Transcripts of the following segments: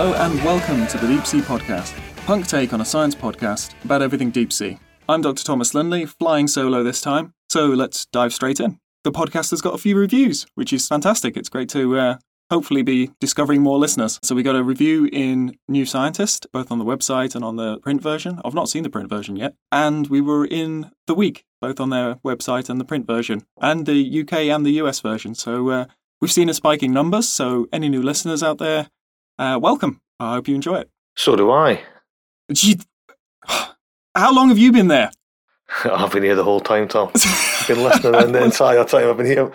Hello and welcome to the Deep Sea Podcast, punk take on a science podcast about everything deep sea. I'm Dr. Thomas Linley, flying solo this time, so let's dive straight in. The podcast has got a few reviews, which is fantastic. It's great to uh, hopefully be discovering more listeners. So we got a review in New Scientist, both on the website and on the print version. I've not seen the print version yet. And we were in The Week, both on their website and the print version, and the UK and the US version. So uh, we've seen a spike in numbers. So any new listeners out there, uh, welcome. I hope you enjoy it. So do I. Gee, how long have you been there? I've been here the whole time, Thom. I've been listening the entire time I've been here.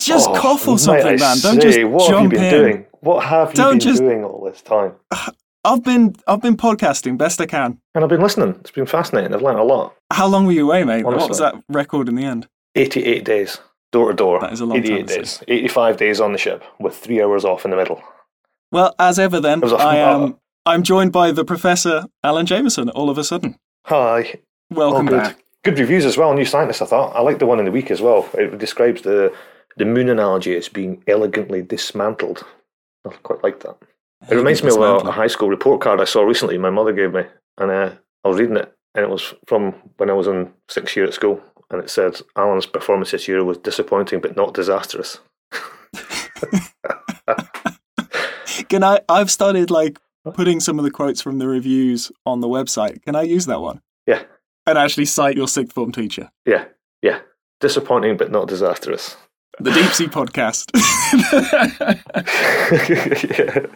Just Oh, cough or something, man. Don't say, just what jump have you been in. doing? What have you Don't been just- doing all this time? I've been I've been podcasting best I can. And I've been listening. It's been fascinating. I've learned a lot. How long were you away, mate? What was that record in the end? 88 days, door to door. That is a long 88 time to days. 85 days on the ship with three hours off in the middle. Well, as ever, then It was a- I am. I'm joined by the professor Alan Jamieson. All of a sudden, Hi. welcome good. back. Good reviews as well. New Scientist, I thought. I like the one in the week as well. It describes the the moon analogy as being elegantly dismantled. I quite like that. It reminds me of a, a high school report card I saw recently. My mother gave me, and uh, I was reading it, and it was from when I was in sixth year at school, and it said Alan's performance this year was disappointing but not disastrous. Can I? I've started like putting some of the quotes from the reviews on the website. Can I use that one Yeah, and actually cite your sixth form teacher? yeah, yeah. Disappointing but not disastrous. The Deep Sea Podcast. yeah.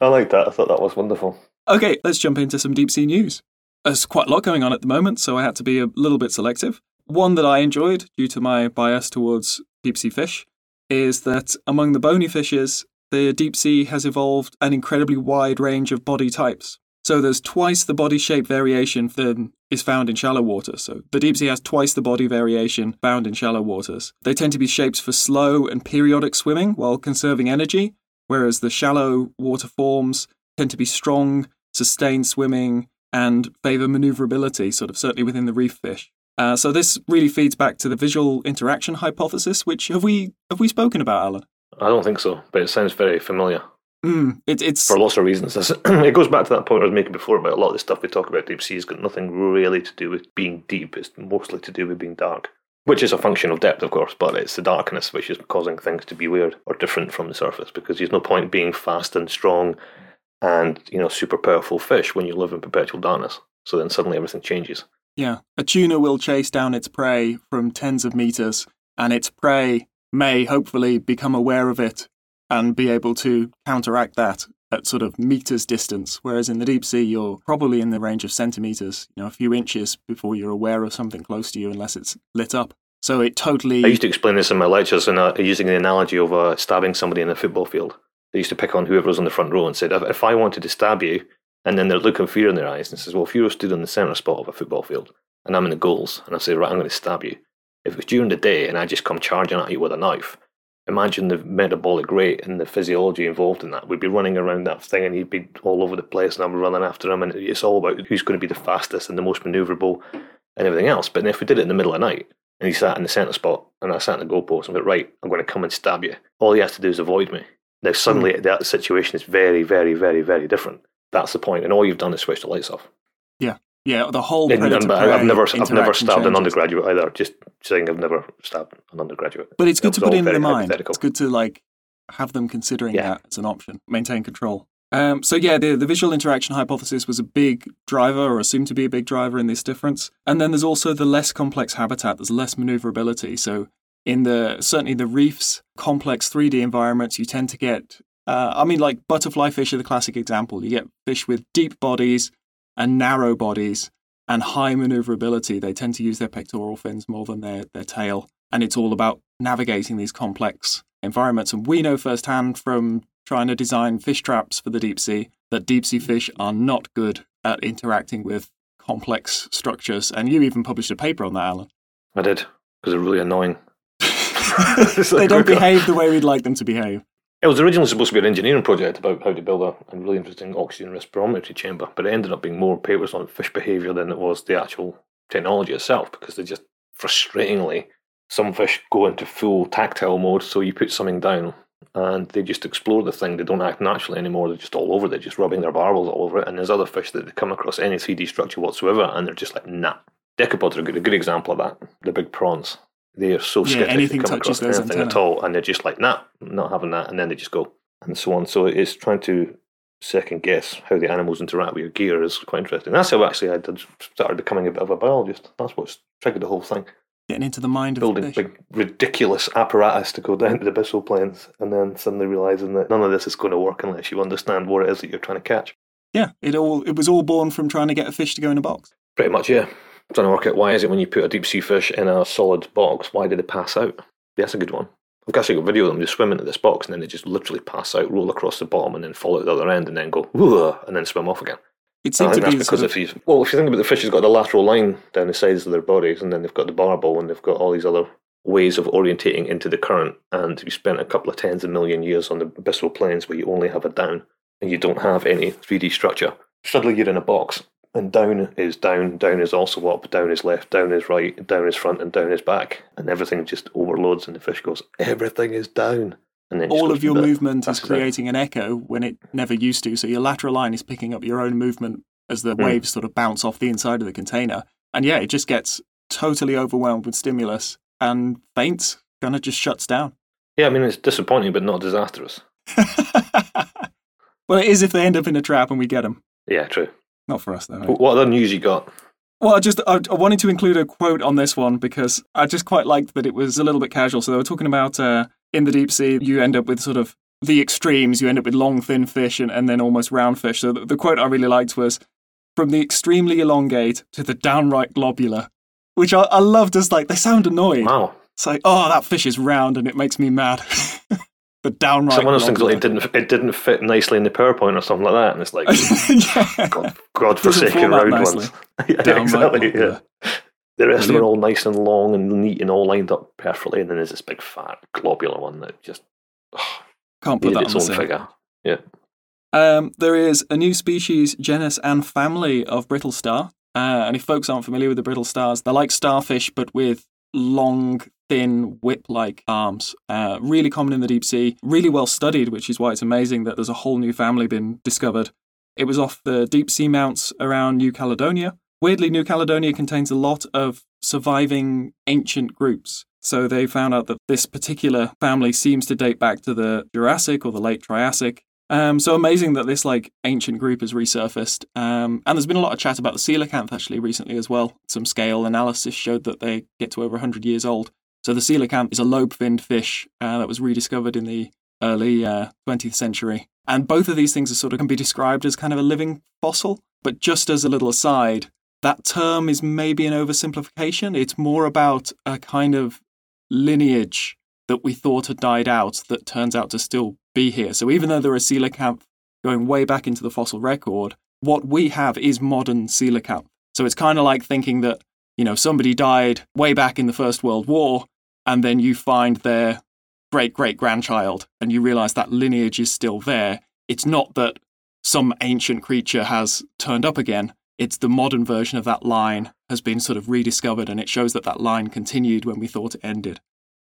I like that. I thought that was wonderful. Okay, let's jump into some deep sea news. There's quite a lot going on at the moment, so I had to be a little bit selective. One that I enjoyed, due to my bias towards deep sea fish, is that among the bony fishes, the deep sea has evolved an incredibly wide range of body types. So there's twice the body shape variation than is found in shallow water. So the deep sea has twice the body variation found in shallow waters. They tend to be shapes for slow and periodic swimming while conserving energy, whereas the shallow water forms tend to be strong, sustained swimming, and favour manoeuvrability, sort of certainly within the reef fish. Uh, so this really feeds back to the visual interaction hypothesis, which have we have we spoken about, Alan? I don't think so, but it sounds very familiar Mm, it, it's for lots of reasons. It goes back to that point I was making before about a lot of the stuff we talk about deep sea has got nothing really to do with being deep. It's mostly to do with being dark, which is a function of depth, of course, but it's the darkness which is causing things to be weird or different from the surface because there's no point being fast and strong and, you know, super powerful fish when you live in perpetual darkness. So then suddenly everything changes. yeah, a tuna will chase down its prey from tens of meters, and its prey may hopefully become aware of it and be able to counteract that at sort of meters distance. Whereas in the deep sea, you're probably in the range of centimeters, you know, a few inches before you're aware of something close to you, unless it's lit up. So it totally. I used to explain this in my lectures and uh, using the analogy of uh, stabbing somebody in a football field. They used to pick on whoever was on the front row and said, if, I wanted to stab you, and then they're looking fear in their eyes and says, well, if you were stood in the centre spot of a football field and I'm in the goals and I say, right, I'm going to stab you. If it was during the day and I just come charging at you with a knife, imagine the metabolic rate and the physiology involved in that. We'd be running around that thing and he'd be all over the place and I'm running after him and it's all about who's going to be the fastest and the most manoeuvrable and everything else. But if we did it in the middle of the night and he sat in the centre spot and I sat in the goalpost and went, right, I'm going to come and stab you. All he has to do is avoid me. Now suddenly hmm. that situation is very, very, very, very different. That's the point, and all you've done is switch the lights off. Yeah, the whole. And- I've never, I've never stabbed an undergraduate either. Just saying, I've never stabbed an undergraduate. But it's good to put in their mind. It's good to like have them considering Yeah. that as an option. Maintain control. Um, so yeah, the, the visual interaction hypothesis was a big driver, or assumed to be a big driver in this difference. And then there's also the less complex habitat. There's less maneuverability. So in the certainly the reefs, complex 3D environments, you tend to get. Uh, I mean, like butterfly fish are the classic example. You get fish with deep bodies and narrow bodies and high maneuverability. They tend to use their pectoral fins more than their, their tail. And it's all about navigating these complex environments. And we know firsthand from trying to design fish traps for the deep sea that deep sea fish are not good at interacting with complex structures. And you even published a paper on that, Alan. I did because they're really annoying. they don't behave the way we'd like them to behave. It was originally supposed to be an engineering project about how to build a, a really interesting oxygen respirometry chamber, but it ended up being more papers on fish behaviour than it was the actual technology itself because they just frustratingly some fish go into full tactile mode. So you put something down and they just explore the thing. They don't act naturally anymore. They're just all over. They're just rubbing their barbels all over it. And there's other fish that they come across any 3D structure whatsoever, and they're just like, nah. Decapods are a good, a good example of that. The big prawns. They are so Yeah, skittish. anything they come touches across those anything at all, and they're just like, nah, not having that. And then they just go, and so on. So it's trying to second guess how the animals interact with your gear is quite interesting. That's how actually I started becoming a bit of a biologist. That's what's triggered the whole thing Getting into the mind of the building big, ridiculous apparatus to go down to the abyssal plains, and then suddenly realizing that none of this is going to work unless you understand what it is that you're trying to catch. Yeah, it all it was all born from trying to get a fish to go in a box. Pretty much, yeah. Trying to work out why is it when you put a deep sea fish in a solid box, why do they pass out? That's a good one. I've actually got a video of them just swim into this box and then they just literally pass out, roll across the bottom, and then fall out the other end, and then go "Whoa," and then swim off again. It I to think that's be because sort of, if you well, if you think about the fish has got the lateral line down the sides of their bodies, and then they've got the barbel, and they've got all these other ways of orientating into the current. And you spent a couple of tens of million years on the abyssal plains where you only have a down and you don't have any 3D structure. Suddenly you're in a box, and down is down, down is also up, down is left, down is right, down is front, and down is back, and everything just overloads, and the fish goes, everything is down. And then all of your movement is it. creating an echo when it never used to. So your lateral line is picking up your own movement as the Hmm. waves sort of bounce off the inside of the container. And yeah, it just gets totally overwhelmed with stimulus and faints, kind of just shuts down. Yeah, I mean it's disappointing, but not disastrous. well, it is if they end up in a trap and we get them. Yeah, true. Not for us, though. What what other news you got? Well, I just I, I wanted to include a quote on this one because I just quite liked that it was a little bit casual. So they were talking about uh, in the deep sea, you end up with sort of the extremes. You end up with long, thin fish and, and then almost round fish. So the, the quote I really liked was from the extremely elongate to the downright globular, which I, I loved as like they sound annoyed. Wow. It's like, oh, that fish is round and it makes me mad. the downright. So one of those things like it didn't it didn't fit nicely in the PowerPoint or something like that, and it's like yeah. God, God Doesn't forsaken round nicely. ones. yeah, exactly. Yeah. The rest of them are all nice and long and neat and all lined up perfectly, and then there's this big fat globular one that just oh, Can't put that its on the own figure. Yeah. Um, there is a new species, genus, and family of brittle star. Uh, and if folks aren't familiar with the brittle stars, they're like starfish but with long, thin, whip like arms. Uh, really common in the deep sea, really well studied, which is why it's amazing that there's a whole new family been discovered. It was off the deep sea mounts around New Caledonia. Weirdly, New Caledonia contains a lot of surviving ancient groups. So they found out that this particular family seems to date back to the Jurassic or the late Triassic. Um, so amazing that this like ancient group has resurfaced. Um, and there's been a lot of chat about the coelacanth actually recently as well. Some scale analysis showed that they get to over 100 years old. So the coelacanth is a lobe-finned fish uh, that was rediscovered in the early uh, 20th century. And both of these things are sort of can be described as kind of a living fossil. But just as a little aside, that term is maybe an oversimplification. It's more about a kind of lineage that we thought had died out that turns out to still be here. So even though there are coelacanth going way back into the fossil record, what we have is modern coelacanth. So it's kind of like thinking that, you know, somebody died way back in the First World War, and then you find their great great grandchild, and you realize that lineage is still there. It's not that some ancient creature has turned up again. It's the modern version of that line has been sort of rediscovered, and it shows that that line continued when we thought it ended.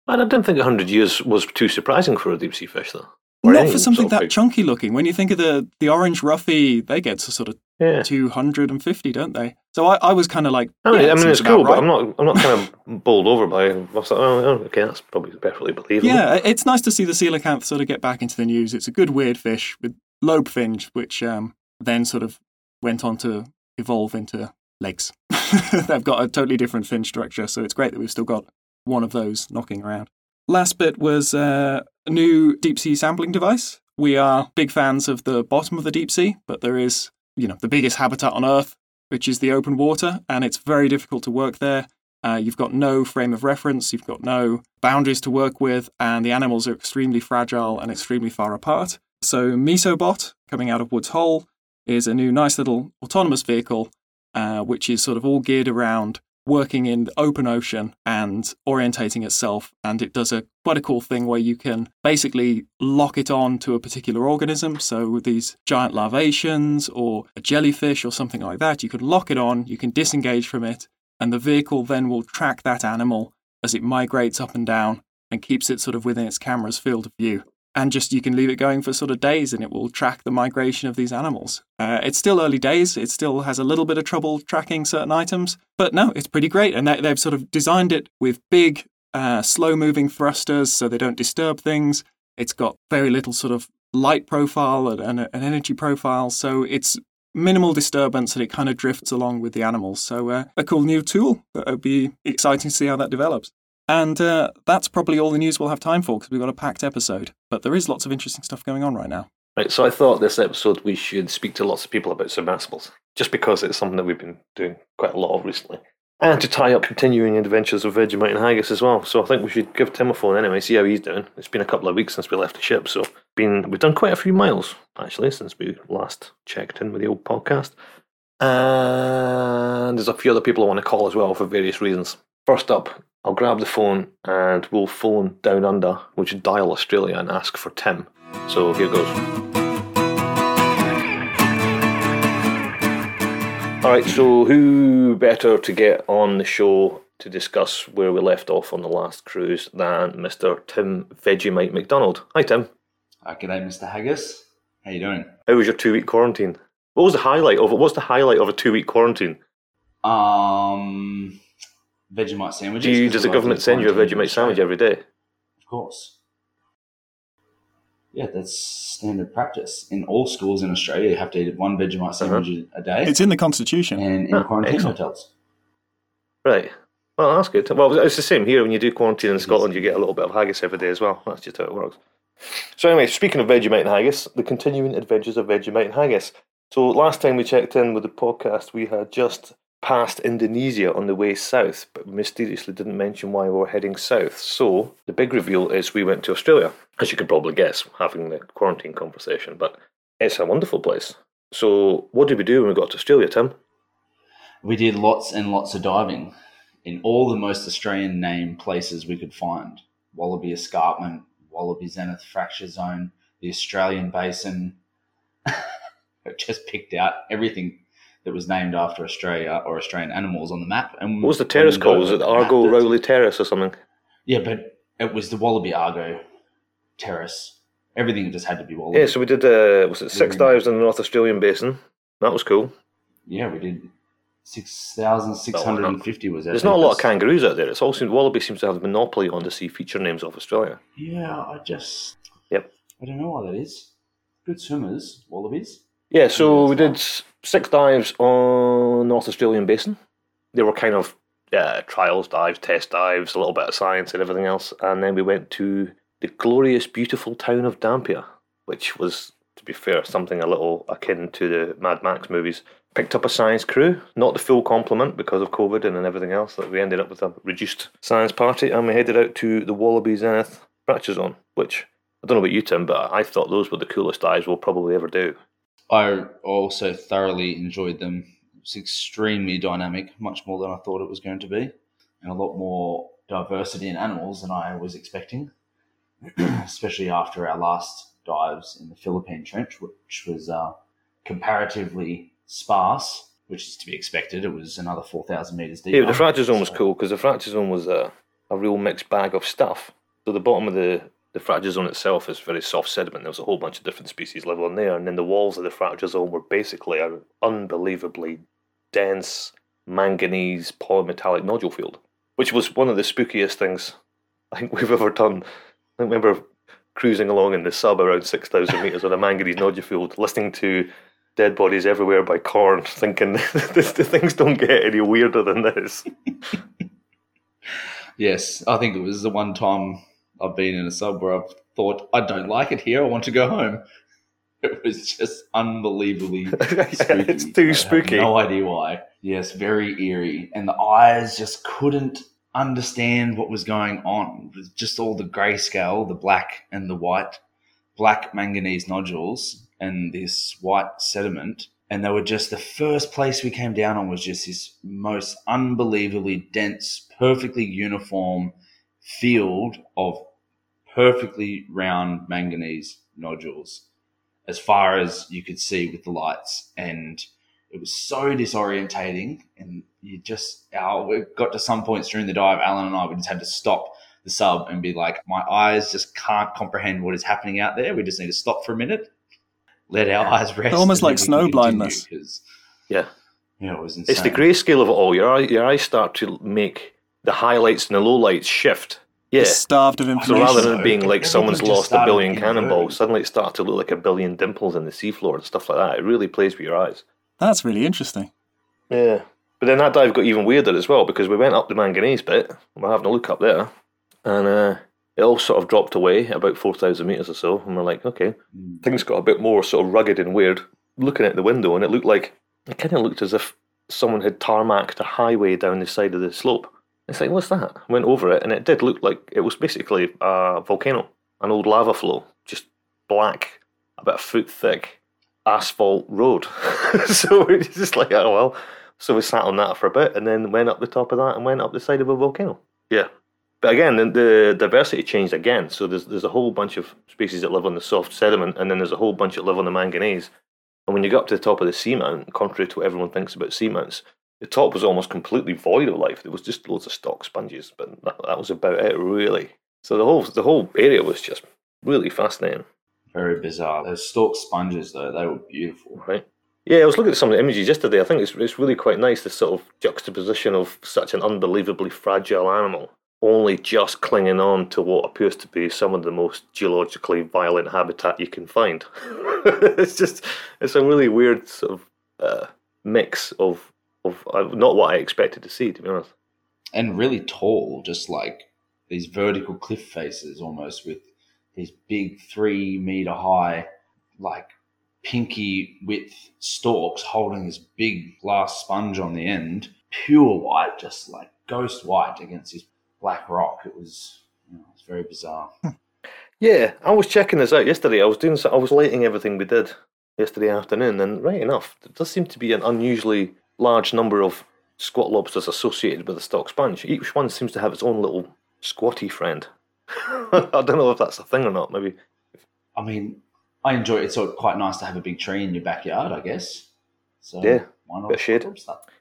And I didn't think 100 years was too surprising for a deep sea fish, though. Not for something sort of that big- chunky looking. When you think of the the orange roughy, they get to sort of Yeah. 250, don't they? So I, I was kind of like, I mean, yeah, I mean it's cool, but. I'm not. I'm not kind of bowled over by. I was like, oh, oh, okay, that's probably perfectly believable. Yeah, it's nice to see the coelacanth sort of get back into the news. It's a good weird fish with lobe finge, which um, then sort of went on to evolve into legs. They've got a totally different fin structure, so it's great that we've still got one of those knocking around. Last bit was uh, new deep sea sampling device. We are big fans of the bottom of the deep sea, but there is, you know, the biggest habitat on Earth, which is the open water, and it's very difficult to work there. Uh, you've got no frame of reference, you've got no boundaries to work with, and the animals are extremely fragile and extremely far apart. So, Mesobot, coming out of Woods Hole, is a new nice little autonomous vehicle, uh, which is sort of all geared around working in open ocean and orientating itself. And it does a quite a cool thing where you can basically lock it on to a particular organism. So with these giant larvaceans or a jellyfish or something like that, you can lock it on, you can disengage from it, and the vehicle then will track that animal as it migrates up and down and keeps it sort of within its camera's field of view. And just you can leave it going for sort of days and it will track the migration of these animals. Uh, it's still early days. It still has a little bit of trouble tracking certain items, but no, it's pretty great. And they, have sort of designed it with big, uh, slow moving thrusters so they don't disturb things. It's got very little sort of light profile and, and an energy profile. So it's minimal disturbance and it kind of drifts along with the animals. So uh, a cool new tool. It'll be exciting to see how that develops. And uh, that's probably all the news we'll have time for because we've got a packed episode. But there is lots of interesting stuff going on right now. Right, so I thought this episode we should speak to lots of people about submersibles, just because it's something that we've been doing quite a lot of recently. And to tie up continuing adventures of Vegemite and Haggis as well. So I think we should give Tim a phone anyway, see how he's doing. It's been a couple of weeks since we left the ship, so been we've done quite a few miles actually since we last checked in with the old podcast. And there's a few other people I want to call as well for various reasons. First up, I'll grab the phone and we'll phone down under, which is dial Australia and ask for Tim. So here goes. All right, so who better to get on the show to discuss where we left off on the last cruise than Mr. Tim Vegemite Macdonald? Hi, Tim. Good g'day, Mr. Haggis. How you doing? How was your two-week quarantine? What was the highlight of it? What's the highlight of a two-week quarantine? Um, Vegemite sandwiches. Do you, does the government send you a Vegemite sandwich every day? Of course. Yeah, that's standard practice. In all schools in Australia, you have to eat one Vegemite uh-huh. sandwich uh-huh. a day. It's in the constitution. And in oh, quarantine excellent. hotels. Right. Well, that's good. Well, it's the same here. When you do quarantine in Scotland, you get a little bit of haggis every day as well. That's just how it works. So anyway, speaking of Vegemite and haggis, the continuing adventures of Vegemite and haggis. So last time we checked in with the podcast, we had just past Indonesia on the way south, but mysteriously didn't mention why we were heading south. So the big reveal is we went to Australia, as you could probably guess, having the quarantine conversation. But it's a wonderful place. So what did we do when we got to Australia, Tim? We did lots and lots of diving in all the most Australian named places we could find. Wallaby Escarpment, Wallaby Zenith Fracture Zone, the Australian Basin. just picked out everything that was named after Australia or Australian animals on the map. And what was the terrace called? Was it Argo Rowley Terrace or something? Yeah, but it was the Wallaby Argo Terrace. Everything just had to be Wallaby. Yeah, so we did. Uh, was it six dives in the North Australian Basin? That was cool. Yeah, we did. Six thousand six hundred and fifty was. There's not a lot of kangaroos out there. It's also Wallaby seems to have a monopoly on the sea feature names of Australia. Yeah, I just. Yep. I don't know why that is. Good swimmers, wallabies. Yeah, so we did six dives on North Australian Basin. They were kind of uh, trials dives, test dives, a little bit of science and everything else. And then we went to the glorious, beautiful town of Dampier, which was, to be fair, something a little akin to the Mad Max movies. Picked up a science crew, not the full complement because of COVID and everything else. That we ended up with a reduced science party, and we headed out to the Wallaby Zenith Fracture Zone, which I don't know about you, Tim, but I thought those were the coolest dives we'll probably ever do. I also thoroughly enjoyed them. It's extremely dynamic, much more than I thought it was going to be, and a lot more diversity in animals than I was expecting, especially after our last dives in the Philippine Trench, which was uh, comparatively sparse, which is to be expected. It was another 4,000 metres deep. Yeah, the fracture zone was cool because the fracture zone was a, a real mixed bag of stuff. So the bottom of the the fracture zone itself is very soft sediment. There was a whole bunch of different species living in there, and then the walls of the fracture zone were basically an unbelievably dense manganese polymetallic nodule field, which was one of the spookiest things I think we've ever done. I remember cruising along in the sub around 6,000 metres on a manganese nodule field, listening to Dead Bodies Everywhere by Korn, thinking the things don't get any weirder than this. yes, I think it was the one time I've been in a sub where I've thought, I don't like it here. I want to go home. It was just unbelievably spooky. it's too spooky. no idea why. Yes, very eerie. And the eyes just couldn't understand what was going on. It was just all the grayscale, the black and the white, black manganese nodules and this white sediment. And they were just the first place we came down on was just this most unbelievably dense, perfectly uniform field of perfectly round manganese nodules as far as you could see with the lights. And it was so disorientating. And you just, our, we got to some points during the dive, Alan and I, we just had to stop the sub and be like, my eyes just can't comprehend what is happening out there. We just need to stop for a minute, let our eyes rest. Almost like snow blindness continue, blindness. 'cause, Yeah. it was insane. It's the grayscale of it all. Your eye, your eyes start to make the highlights and the lowlights shift. Yeah. It's starved of information. So rather than so. it being like someone's lost a billion cannonballs, suddenly it starts to look like a billion dimples in the seafloor and stuff like that. It really plays with your eyes. That's really interesting. Yeah. But then that dive got even weirder as well because we went up the manganese bit. We're having a look up there, and uh, it all sort of dropped away about four thousand meters or so. And we're like, okay, Mm. things got a bit more sort of rugged and weird. Looking at the window, and it looked like it kind of looked as if someone had tarmacked a highway down the side of the slope. It's like, what's that? Went over it, and it did look like it was basically a volcano, an old lava flow, just black, about a foot thick asphalt road. so it's just like, oh well. So we sat on that for a bit, and then went up the top of that, and went up the side of a volcano. Yeah. But again, the, the diversity changed again. So there's there's a whole bunch of species that live on the soft sediment, and then there's a whole bunch that live on the manganese. And when you go up to the top of the seamount, contrary to what everyone thinks about seamounts, the top was almost completely void of life. There was just loads of stalk sponges, but that, that was about it, really. So the whole the whole area was just really fascinating, Very bizarre. Those stalk sponges, though, they were beautiful. right? Yeah, I was looking at some of the images yesterday. I think it's it's really quite nice this sort of juxtaposition of such an unbelievably fragile animal only just clinging on to what appears to be some of the most geologically violent habitat you can find. it's just it's a really weird sort of uh, mix of of uh, not what I expected to see, to be honest. And really tall, just like these vertical cliff faces almost with these big three meter high, like pinky width stalks holding this big glass sponge on the end, pure white, just like ghost white against this black rock. It was, you know, it was very bizarre. Yeah, I was checking this out yesterday. I was doing, I was lighting everything we did yesterday afternoon, and right enough, there does seem to be an unusually large number of squat lobsters associated with the stalk sponge. Each one seems to have its own little squatty friend. I don't know if that's a thing or not. Maybe I mean, I enjoy it. It's sort of quite nice to have a big tree in your backyard, I guess. So Yeah, why not bit shade.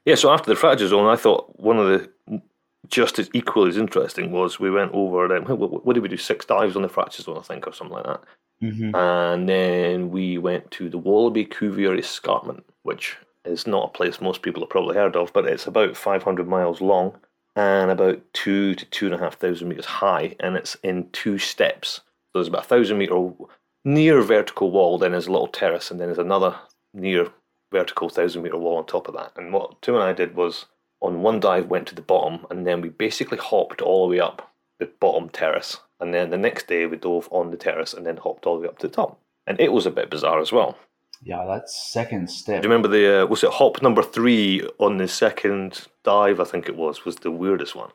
Yeah, so after the fracture zone, I thought one of the just as equally as interesting was we went over. Um, what, what did we do? Six dives on the fracture zone, I think, or something like that. Mhm. And then we went to the Wallaby Cuvier Escarpment, which is not a place most people have probably heard of, but it's about 500 miles long and about two to two and a half thousand meters high, and it's in two steps. So there's about a thousand meter near vertical wall, then there's a little terrace, and then there's another near vertical thousand meter wall on top of that. And what Tim and I did was on one dive went to the bottom, and then we basically hopped all the way up the bottom terrace, and then the next day we dove on the terrace and then hopped all the way up to the top. And it was a bit bizarre as well. Yeah, that second step. Do you remember the uh, was it hop number three on the second dive? I think it was was the weirdest one.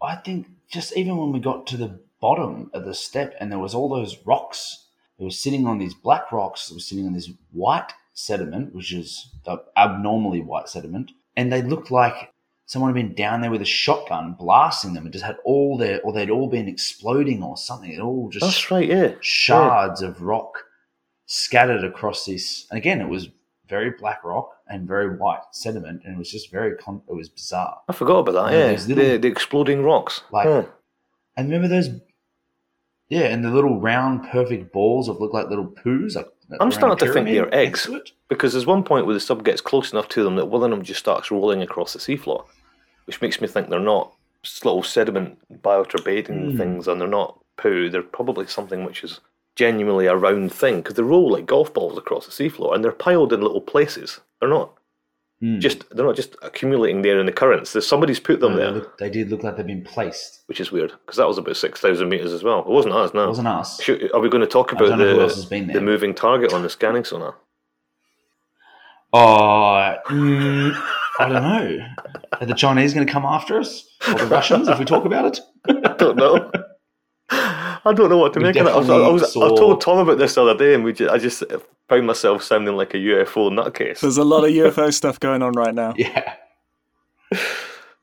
I think just even when we got to the bottom of the step and there was all those rocks, it was sitting on these black rocks, it was sitting on this white sediment, which is the abnormally white sediment, and they looked like someone had been down there with a shotgun blasting them and just had all their or they'd all been exploding or something. It all just That's right, yeah. shards of rock scattered across this. And again, it was very black rock and very white sediment, and it was just very con- it was bizarre. I forgot about that. Yeah, Yeah, little- the, the exploding rocks. Like- Yeah. And remember those, yeah, and the little round, perfect balls of look like little poos. Like I'm starting to think they're eggs. Because there's one point where the sub gets close enough to them that one of them just starts rolling across the seafloor, which makes me think they're not little sediment bioturbating Hmm. things and they're not poo. They're probably something which is genuinely a round thing because they roll like golf balls across the seafloor and they're piled in little places. They're not Hmm. just they're not just accumulating there in the currents. There's somebody's put them No, they, there, look- they did look like they've been placed. which is weird because that was about six thousand meters as well. It wasn't us. No. It wasn't us. Shoot, are we going to talk about don't know who else the the moving target on the scanning sonar? Oh, mm, I don't know. Are the Chinese going to come after us or the Russians if we talk about it? I don't know. I don't know what to We make of that. I was, I, definitely was, I told Thom about this the other day, and we just, I just found myself sounding like a UFO nutcase. There's a lot of UFO stuff going on right now. Yeah.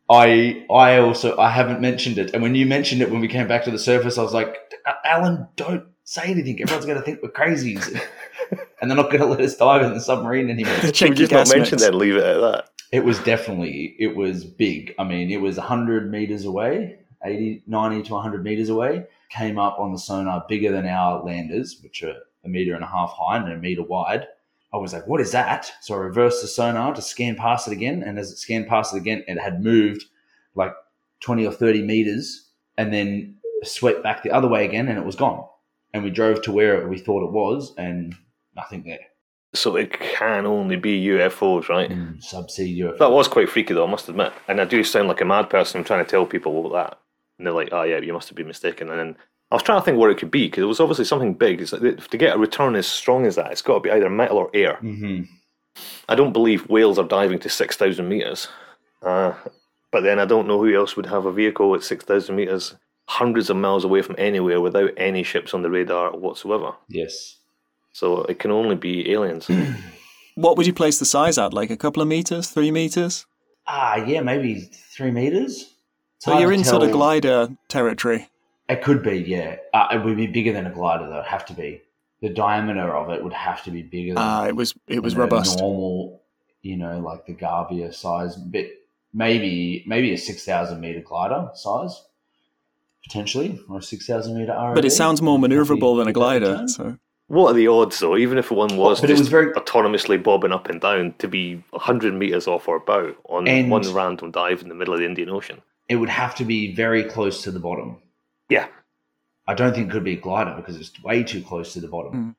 I I also I haven't mentioned it, and when you mentioned it when we came back to the surface, I was like, Alan, don't say anything. Everyone's going to think we're crazies, and they're not going to let us dive in the submarine anymore. Check we just not mention that leave it at that? It was definitely it was big. I mean, it was hundred meters away, 80, 90 to 100 meters away, came up on the sonar bigger than our landers, which are a meter and a half high and a meter wide. I was like, what is that? So I reversed the sonar to scan past it again. And as it scanned past it again, it had moved like 20 or 30 meters and then swept back the other way again and it was gone. And we drove to where we thought it was and nothing there. So it can only be UFOs, right? Mm, subsea UFO. That was quite freaky, though, I must admit. And I do sound like a mad person trying to tell people all that. And they're like, oh, yeah, you must have been mistaken. And then I was trying to think what it could be because it was obviously something big. It's like, to get a return as strong as that, it's got to be either metal or air. hmm I don't believe whales are diving to 6,000 metres. Uh, but then I don't know who else would have a vehicle at 6,000 metres, hundreds of miles away from anywhere without any ships on the radar whatsoever. Yes. So it can only be aliens. What would you place the size at? Like a couple of meters, three meters? Ah, yeah, maybe three meters. It's So you're to in sort of glider territory. It could be, yeah. Uh, it would be bigger than a glider, though. It'd have to be. The diameter of it would have to be bigger than, Ah, it was it was robust. normal, you know, like the Gavia size. But maybe maybe a six thousand meter glider size, potentially, or a six thousand meter ROV. But it sounds more maneuverable than a Happy with that glider. So what are the odds, though? Even if one was But it just was very- autonomously bobbing up and down to be 100 metres off our bow on And- one random dive in the middle of the Indian Ocean. It would have to be very close to the bottom. Yeah. I don't think it could be a glider because it's way too close to the bottom. Mm.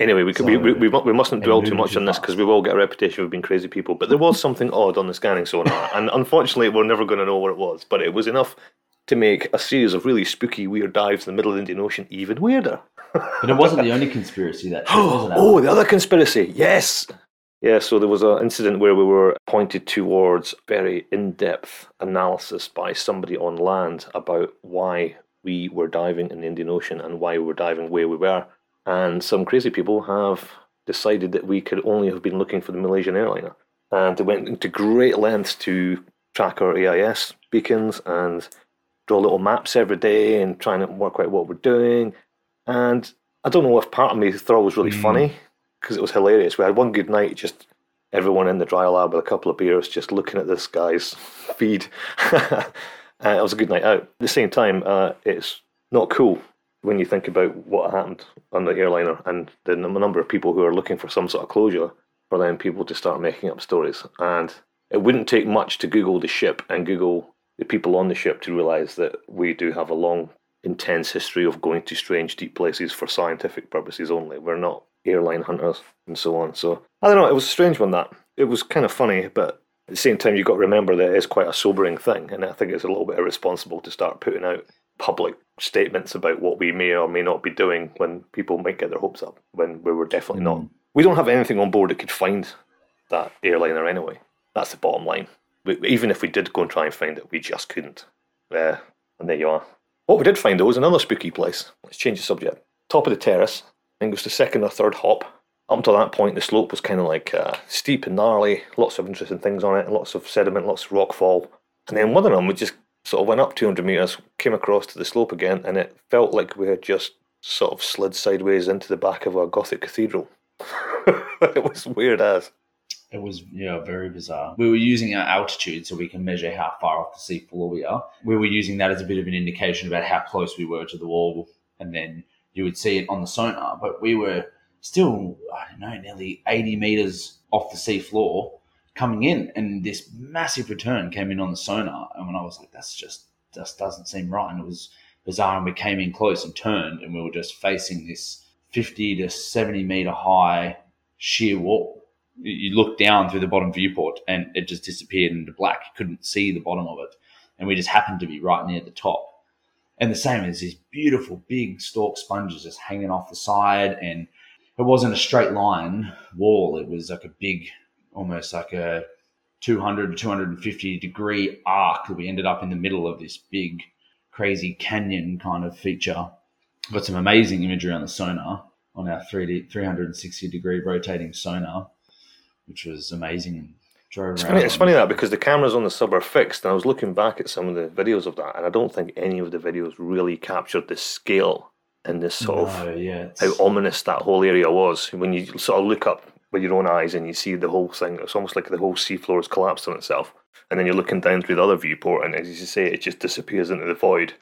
Anyway, we, could, we, So- we, we, we mustn't dwell too much too on this because we will get a reputation of being crazy people. But there was something odd on the scanning sonar, and unfortunately, we're never going to know what it was. But it was enough to make a series of really spooky, weird dives in the middle of the Indian Ocean even weirder. But it wasn't the only conspiracy that trip, was it? oh, the other conspiracy. Yes. Yeah, so there was an incident where we were pointed towards very in depth analysis by somebody on land about why we were diving in the Indian Ocean and why we were diving where we were. And some crazy people have decided that we could only have been looking for the Malaysian airliner. And they went into great lengths to track our AIS beacons and draw little maps every day and trying to work out what we're doing. And I don't know if part of me thought it was really Mm. funny because it was hilarious. We had one good night, just everyone in the dry lab with a couple of beers, just looking at this guy's feed. uh, it was a good night out. At the same time, uh, it's not cool when you think about what happened on the airliner and the number of people who are looking for some sort of closure for then people to start making up stories. And it wouldn't take much to Google the ship and Google the people on the ship to realize that we do have a long, intense history of going to strange, deep places for scientific purposes only. We're not airline hunters and so on. So I don't know. It was a strange one. That it was kind of funny, but at the same time, you've got to remember that it is quite a sobering thing, and I think it's a little bit irresponsible to start putting out public statements about what we may or may not be doing when people might get their hopes up when we were definitely not. Mm. We don't have anything on board that could find that airliner anyway. That's the bottom line. We, even if we did go and try and find it, we just couldn't. Uh, and there you are. What we did find though was another spooky place. Let's change the subject. Top of the terrace. It was the second or third hop. Up until that point, the slope was kind of like uh, steep and gnarly, lots of interesting things on it, lots of sediment, lots of rockfall. And then one of them, we just sort of went up 200 metres, came across to the slope again, and it felt like we had just sort of slid sideways into the back of a Gothic cathedral. it was weird as. It was yeah, very bizarre. We were using our altitude so we can measure how far off the sea floor we are. We were using that as a bit of an indication about how close we were to the wall, and then you would see it on the sonar. But we were still, I don't know, nearly eighty meters off the sea floor coming in, and this massive return came in on the sonar. And when I was like, "That's just just doesn't seem right," and it was bizarre. And we came in close and turned, and we were just facing this fifty to seventy meter high sheer wall you- you look down through the bottom viewport and it just disappeared into black. You couldn't see the bottom of it. And we just happened to be right near the top. And the same as these beautiful big stalk sponges just hanging off the side. And it wasn't a straight line wall, it was like a big, almost like a 200 to 250 degree arc that we ended up in the middle of this big, crazy canyon kind of feature. Got some amazing imagery on the sonar, on our 3D, 360 degree rotating sonar which was amazing. It's funny, it's funny that because the cameras on the sub are fixed, and I was looking back at some of the videos of that, and I don't think any of the videos really captured the scale and this sort of yeah, how ominous that whole area was. When you sort of look up with your own eyes and you see the whole thing, it's almost like the whole seafloor has collapsed on itself. and then you're looking down through the other viewport, and as you say, it just disappears into the void,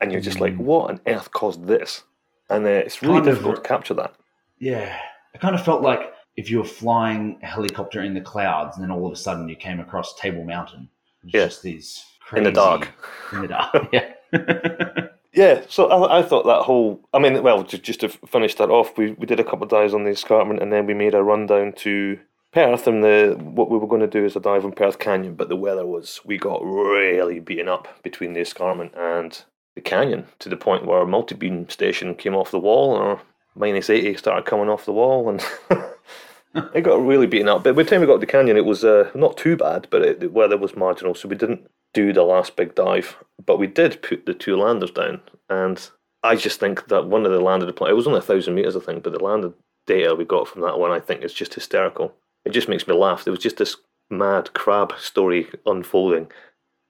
and you're just like, Mm. what on earth caused this? And uh, it's really Kind of- difficult to capture that. Yeah. It kind of felt like if you were flying a helicopter in the clouds and then all of a sudden you came across Table Mountain. Yeah. just these crazy, In the dark. In the dark. Yeah. Yeah, so I, I thought that whole. I mean, well, just, just to finish that off, we, we did a couple of dives on the escarpment, and then we made a run down to Perth, and the what we were going to do is a dive in Perth Canyon, but the weather was we got really beaten up between the escarpment and the canyon to the point where our multi beam station came off the wall, and our minus eighty started coming off the wall, and it got really beaten up. But by the time we got to the canyon, it was uh, not too bad, but it, the weather was marginal, so we didn't do the last big dive, but we did put the two landers down, and I just think that one of the landed it was only a thousand meters, I think, but the landed data we got from that one, I think, is just hysterical. It just makes me laugh. There was just this mad crab story unfolding.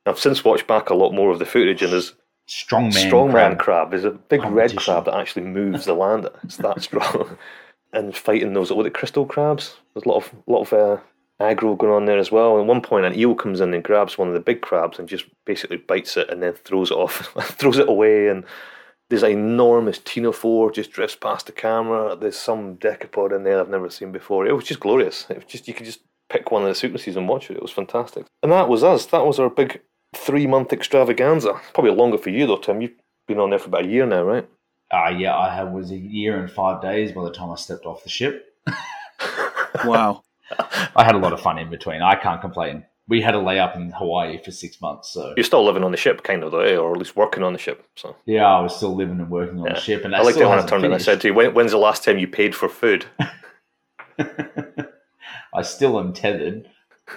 I've since watched back a lot more of the footage, and there's Strongman. strongman crab. crab. is a big red crab that actually moves the lander. It's that strong. and fighting those what the crystal crabs. There's a lot of lot of uh, aggro going on there as well. And at one point, an eel comes in and grabs one of the big crabs and just basically bites it and then throws it off, throws it away. And there's an enormous ctenophore just drifts past the camera. There's some decapod in there I've never seen before. It was just glorious. It was just you could just pick one of the sequences and watch it. It was fantastic. And that was us. That was our big three month extravaganza. Probably longer for you though, Tim. You've been on there for about a year now, right? Uh, yeah, I had, was a year and five days by the time I stepped off the ship. Wow. I had a lot of fun in between. I can't complain. We had a layup in Hawaii for six months, so You're still living on the ship, kind of, though, eh? or at least working on the ship. So yeah, I was still living and working on Yeah. the ship. And I that like still it when I turned and I said to you, when, "When's the last time you paid for food?" I still am tethered.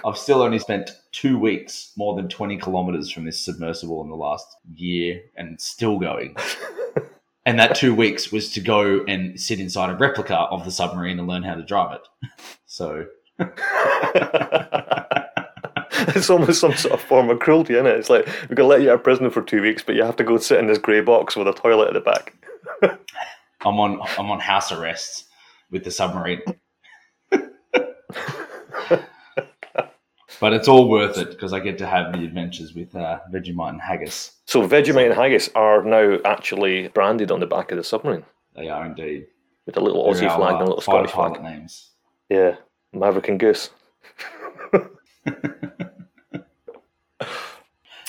I've still only spent two weeks more than 20 kilometers from this submersible in the last year and still going. and that two weeks was to go and sit inside a replica of the submarine and learn how to drive it. So, it's almost some sort of form of cruelty, isn't it? It's like we're gonna let you out of prison for two weeks, but you have to go sit in this grey box with a toilet at the back. I'm on I'm on house arrest with the submarine. But it's all worth it because I get to have the adventures with uh, Vegemite and haggis. So Vegemite and haggis are now actually branded on the back of the submarine They are indeed. with a little They're Aussie flag uh, and a little Scottish flag. names. Yeah, Maverick and Goose.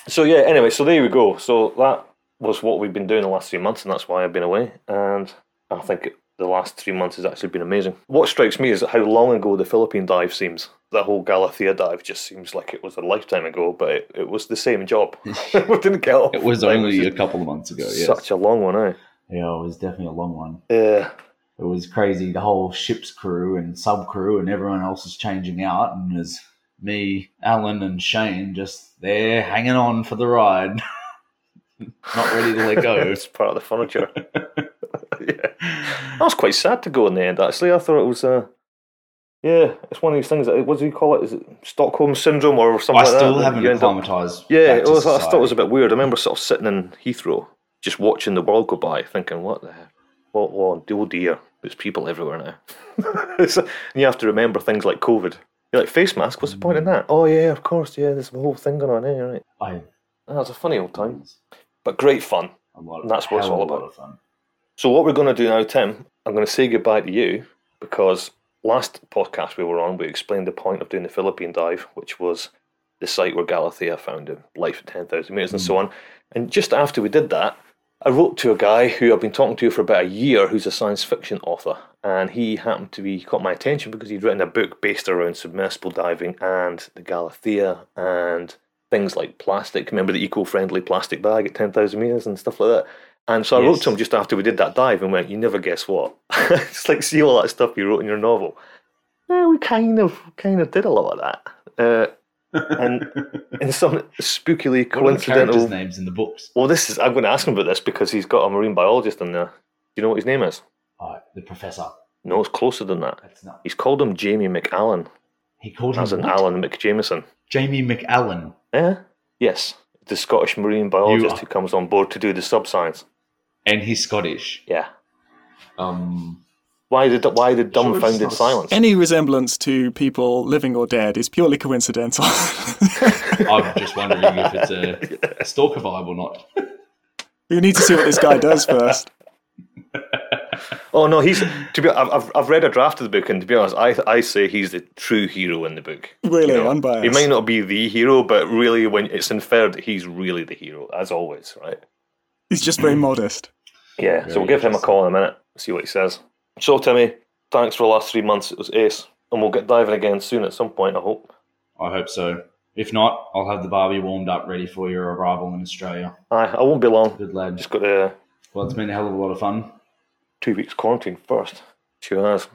so yeah, anyway, so there we go. So that was what we've been doing the last few months, and that's why I've been away. And I think the last three months has actually been amazing. What strikes me is how long ago the Philippine dive seems. That whole Galathea dive just seems like it was a lifetime ago, but it, it was the same job. we didn't get off. It was only a couple of months ago. Yes. such a long one, eh? Yeah, it was definitely a long one. Yeah. It was crazy. The whole ship's crew and sub crew and everyone else is changing out, and there's me, Alan, and Shane just there hanging on for the ride, not ready to let go. it's part of the furniture. I was quite sad to go in the end. Actually, I thought it was. Uh, yeah, it's one of these things. That, what do you call it? Is it Stockholm syndrome or something I like still that? haven't You end up- acclimatized. Yeah, it was. I thought it was a bit weird. I remember sort of sitting in Heathrow, just watching the world go by, thinking, "What the heck? What? Oh, oh dear, there's people everywhere now." And you have to remember things like COVID. You're like face mask. What's the point in that? Oh yeah, of course. Yeah, there's a whole thing going on. Yeah, right. I, That was a funny old time, but great fun. a lot of, And that's what it's all of a lot about. So what we're going to do now, Tim, I'm going to say goodbye to you because last podcast we were on, we explained the point of doing the Philippine dive, which was the site where Galathea found him, life at 10,000 meters and so hmm. on. And just after we did that, I wrote to a guy who I've been talking to for about a year who's a science fiction author. And he happened to be, caught my attention because he'd written a book based around submersible diving and the Galathea and things like plastic. Remember the eco friendly plastic bag at 10,000 meters and stuff like that? And so I wrote to him just after we did that dive and went, You never guess what? it's like, see all that stuff you wrote in your novel. Yeah, we kind of kind of did a lot of that. Uh, and in some spookily What are the coincidental. names in the books? Well, this is. I'm going to ask him about this because he's got a marine biologist in there. Do you know what his name is? Oh, the professor. No, it's closer than that. That's not. He's called him Jamie McAllen, He called him as what? Alan McJameson. Jamie McAllen. Yeah. Yes, the Scottish marine biologist who comes on board to do the sub science. And he's Scottish. Yeah. Um, Why the why the dumbfounded not- silence? Any resemblance to people living or dead is purely coincidental. I'm just wondering if it's a, a stalker vibe or not. you need to see what this guy does first. Oh no, he's to be. I've I've- I've read a draft of the book, and to be honest, I I say he's the true hero in the book. Really You know, unbiased. He might not be the hero, but really, when it's inferred that he's really the hero, as always, right? He's just very modest. Yeah. so we'll give him a call in a minute, see what he says. So Timmy, thanks for the last three months. It was ace, and we'll get diving again soon at some point. I hope. I hope so. If not, I'll have the barbie warmed up ready for your arrival in Australia. Aye, I won't be long. Good lad. Just got a Well, it's been a hell of a lot of fun. two weeks quarantine first. Sure has.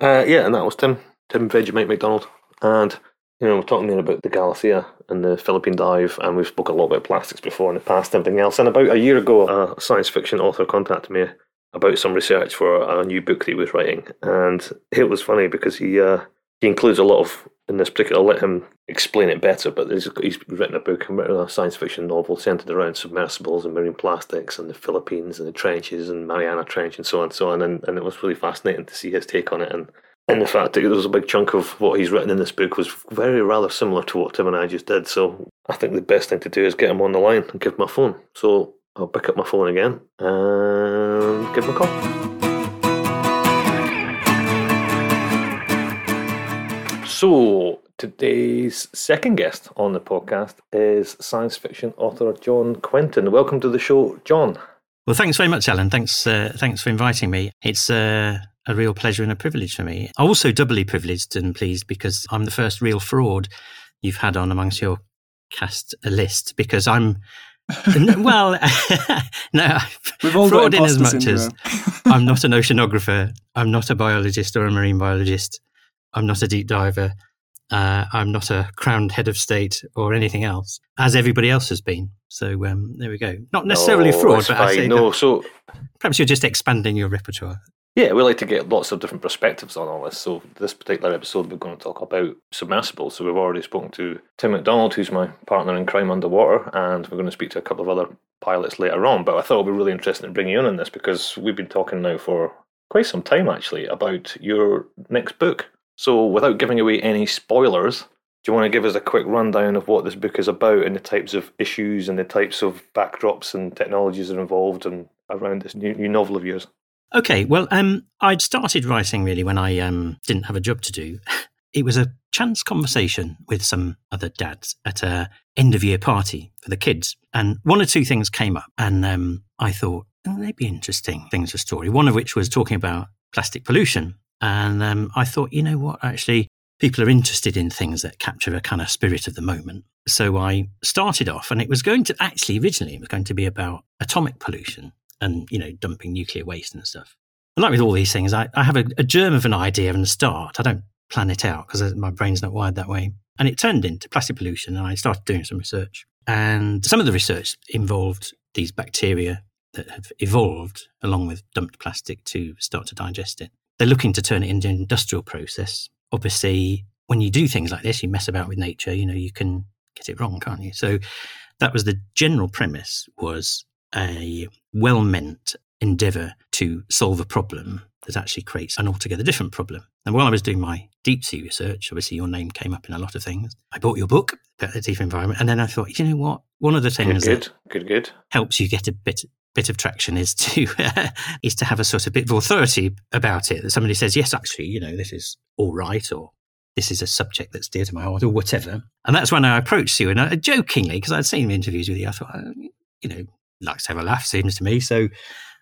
Uh, yeah, and that was Tim, Tim Vegemite Macdonald, and you know, we're talking there about the Galathea and the Philippine dive, and we've spoken a lot about plastics before in the past everything else. And about a year ago, a science fiction author contacted me about some research for a new book that he was writing, and it was funny because he uh, he includes a lot of in this particular. I'll let him explain it better, but he's, he's written a book, written a science fiction novel centered around submersibles and marine plastics and the Philippines and the trenches and Mariana Trench and so on and so on. And, and it was really fascinating to see his take on it. And, and the fact that there was a big chunk of what he's written in this book was very rather similar to what Tim and I just did. So I think the best thing to do is get him on the line and give him a phone. So I'll pick up my phone again and give him a call. So, today's second guest on the podcast is science fiction author John Quentin. Welcome to the show, John. Well, thanks very much, Alan. Thanks, uh, thanks for inviting me. It's uh, a real pleasure and a privilege for me. I'm also doubly privileged and pleased because I'm the first real fraud you've had on amongst your cast list because I'm. well, no, We've all fraud got in as imposter much as. I'm not an oceanographer, I'm not a biologist or a marine biologist, I'm not a deep diver, uh, I'm not a crowned head of state or anything else, as everybody else has been. So um, there we go. Not necessarily No, fraud, it's but I say no. So, perhaps you're just expanding your repertoire. Yeah, we like to get lots of different perspectives on all this. So, this particular episode, we're going to talk about submersibles. So, we've already spoken to Tim Macdonald, who's my partner in crime underwater, and we're going to speak to a couple of other pilots later on. But I thought it would be really interesting to bring you in on this because we've been talking now for quite some time actually about your next book. So, without giving away any spoilers, do you want to give us a quick rundown of what this book is about and the types of issues and the types of backdrops and technologies that are involved and around this new, new novel of yours? Okay, well, um, I'd started writing really when I um, didn't have a job to do. It was a chance conversation with some other dads at a end of year party for the kids, and one or two things came up, and um, I thought oh, they'd be interesting things for story. One of which was talking about plastic pollution, and um, I thought, you know what, actually, people are interested in things that capture a kind of spirit of the moment. So I started off, and it was going to actually originally it was going to be about atomic pollution and you know dumping nuclear waste and stuff. And like with all these things, I, I have a, a germ of an idea and a start. I don't plan it out because uh, my brain's not wired that way. And it turned into plastic pollution, and I started doing some research. And some of the research involved these bacteria that have evolved along with dumped plastic to start to digest it. They're looking to turn it into an industrial process. Obviously, when you do things like this, you mess about with nature, you know, you can get it wrong, can't you? So that was the general premise was a well-meant endeavor to solve a problem that actually creates an altogether different problem. And while I was doing my deep sea research, obviously your name came up in a lot of things. I bought your book the deep environment, and then I thought, you know what? One of the Good, things that good, good, good. helps you get a bit bit of traction is to is to have a sort of bit of authority about it. That somebody says, yes, actually, you know, this is all right, or this is a subject that's dear to my heart, or whatever. And that's when I approached you, and I, jokingly, because I'd seen interviews with you, I thought, oh, you know, likes to have a laugh, seems to me. So,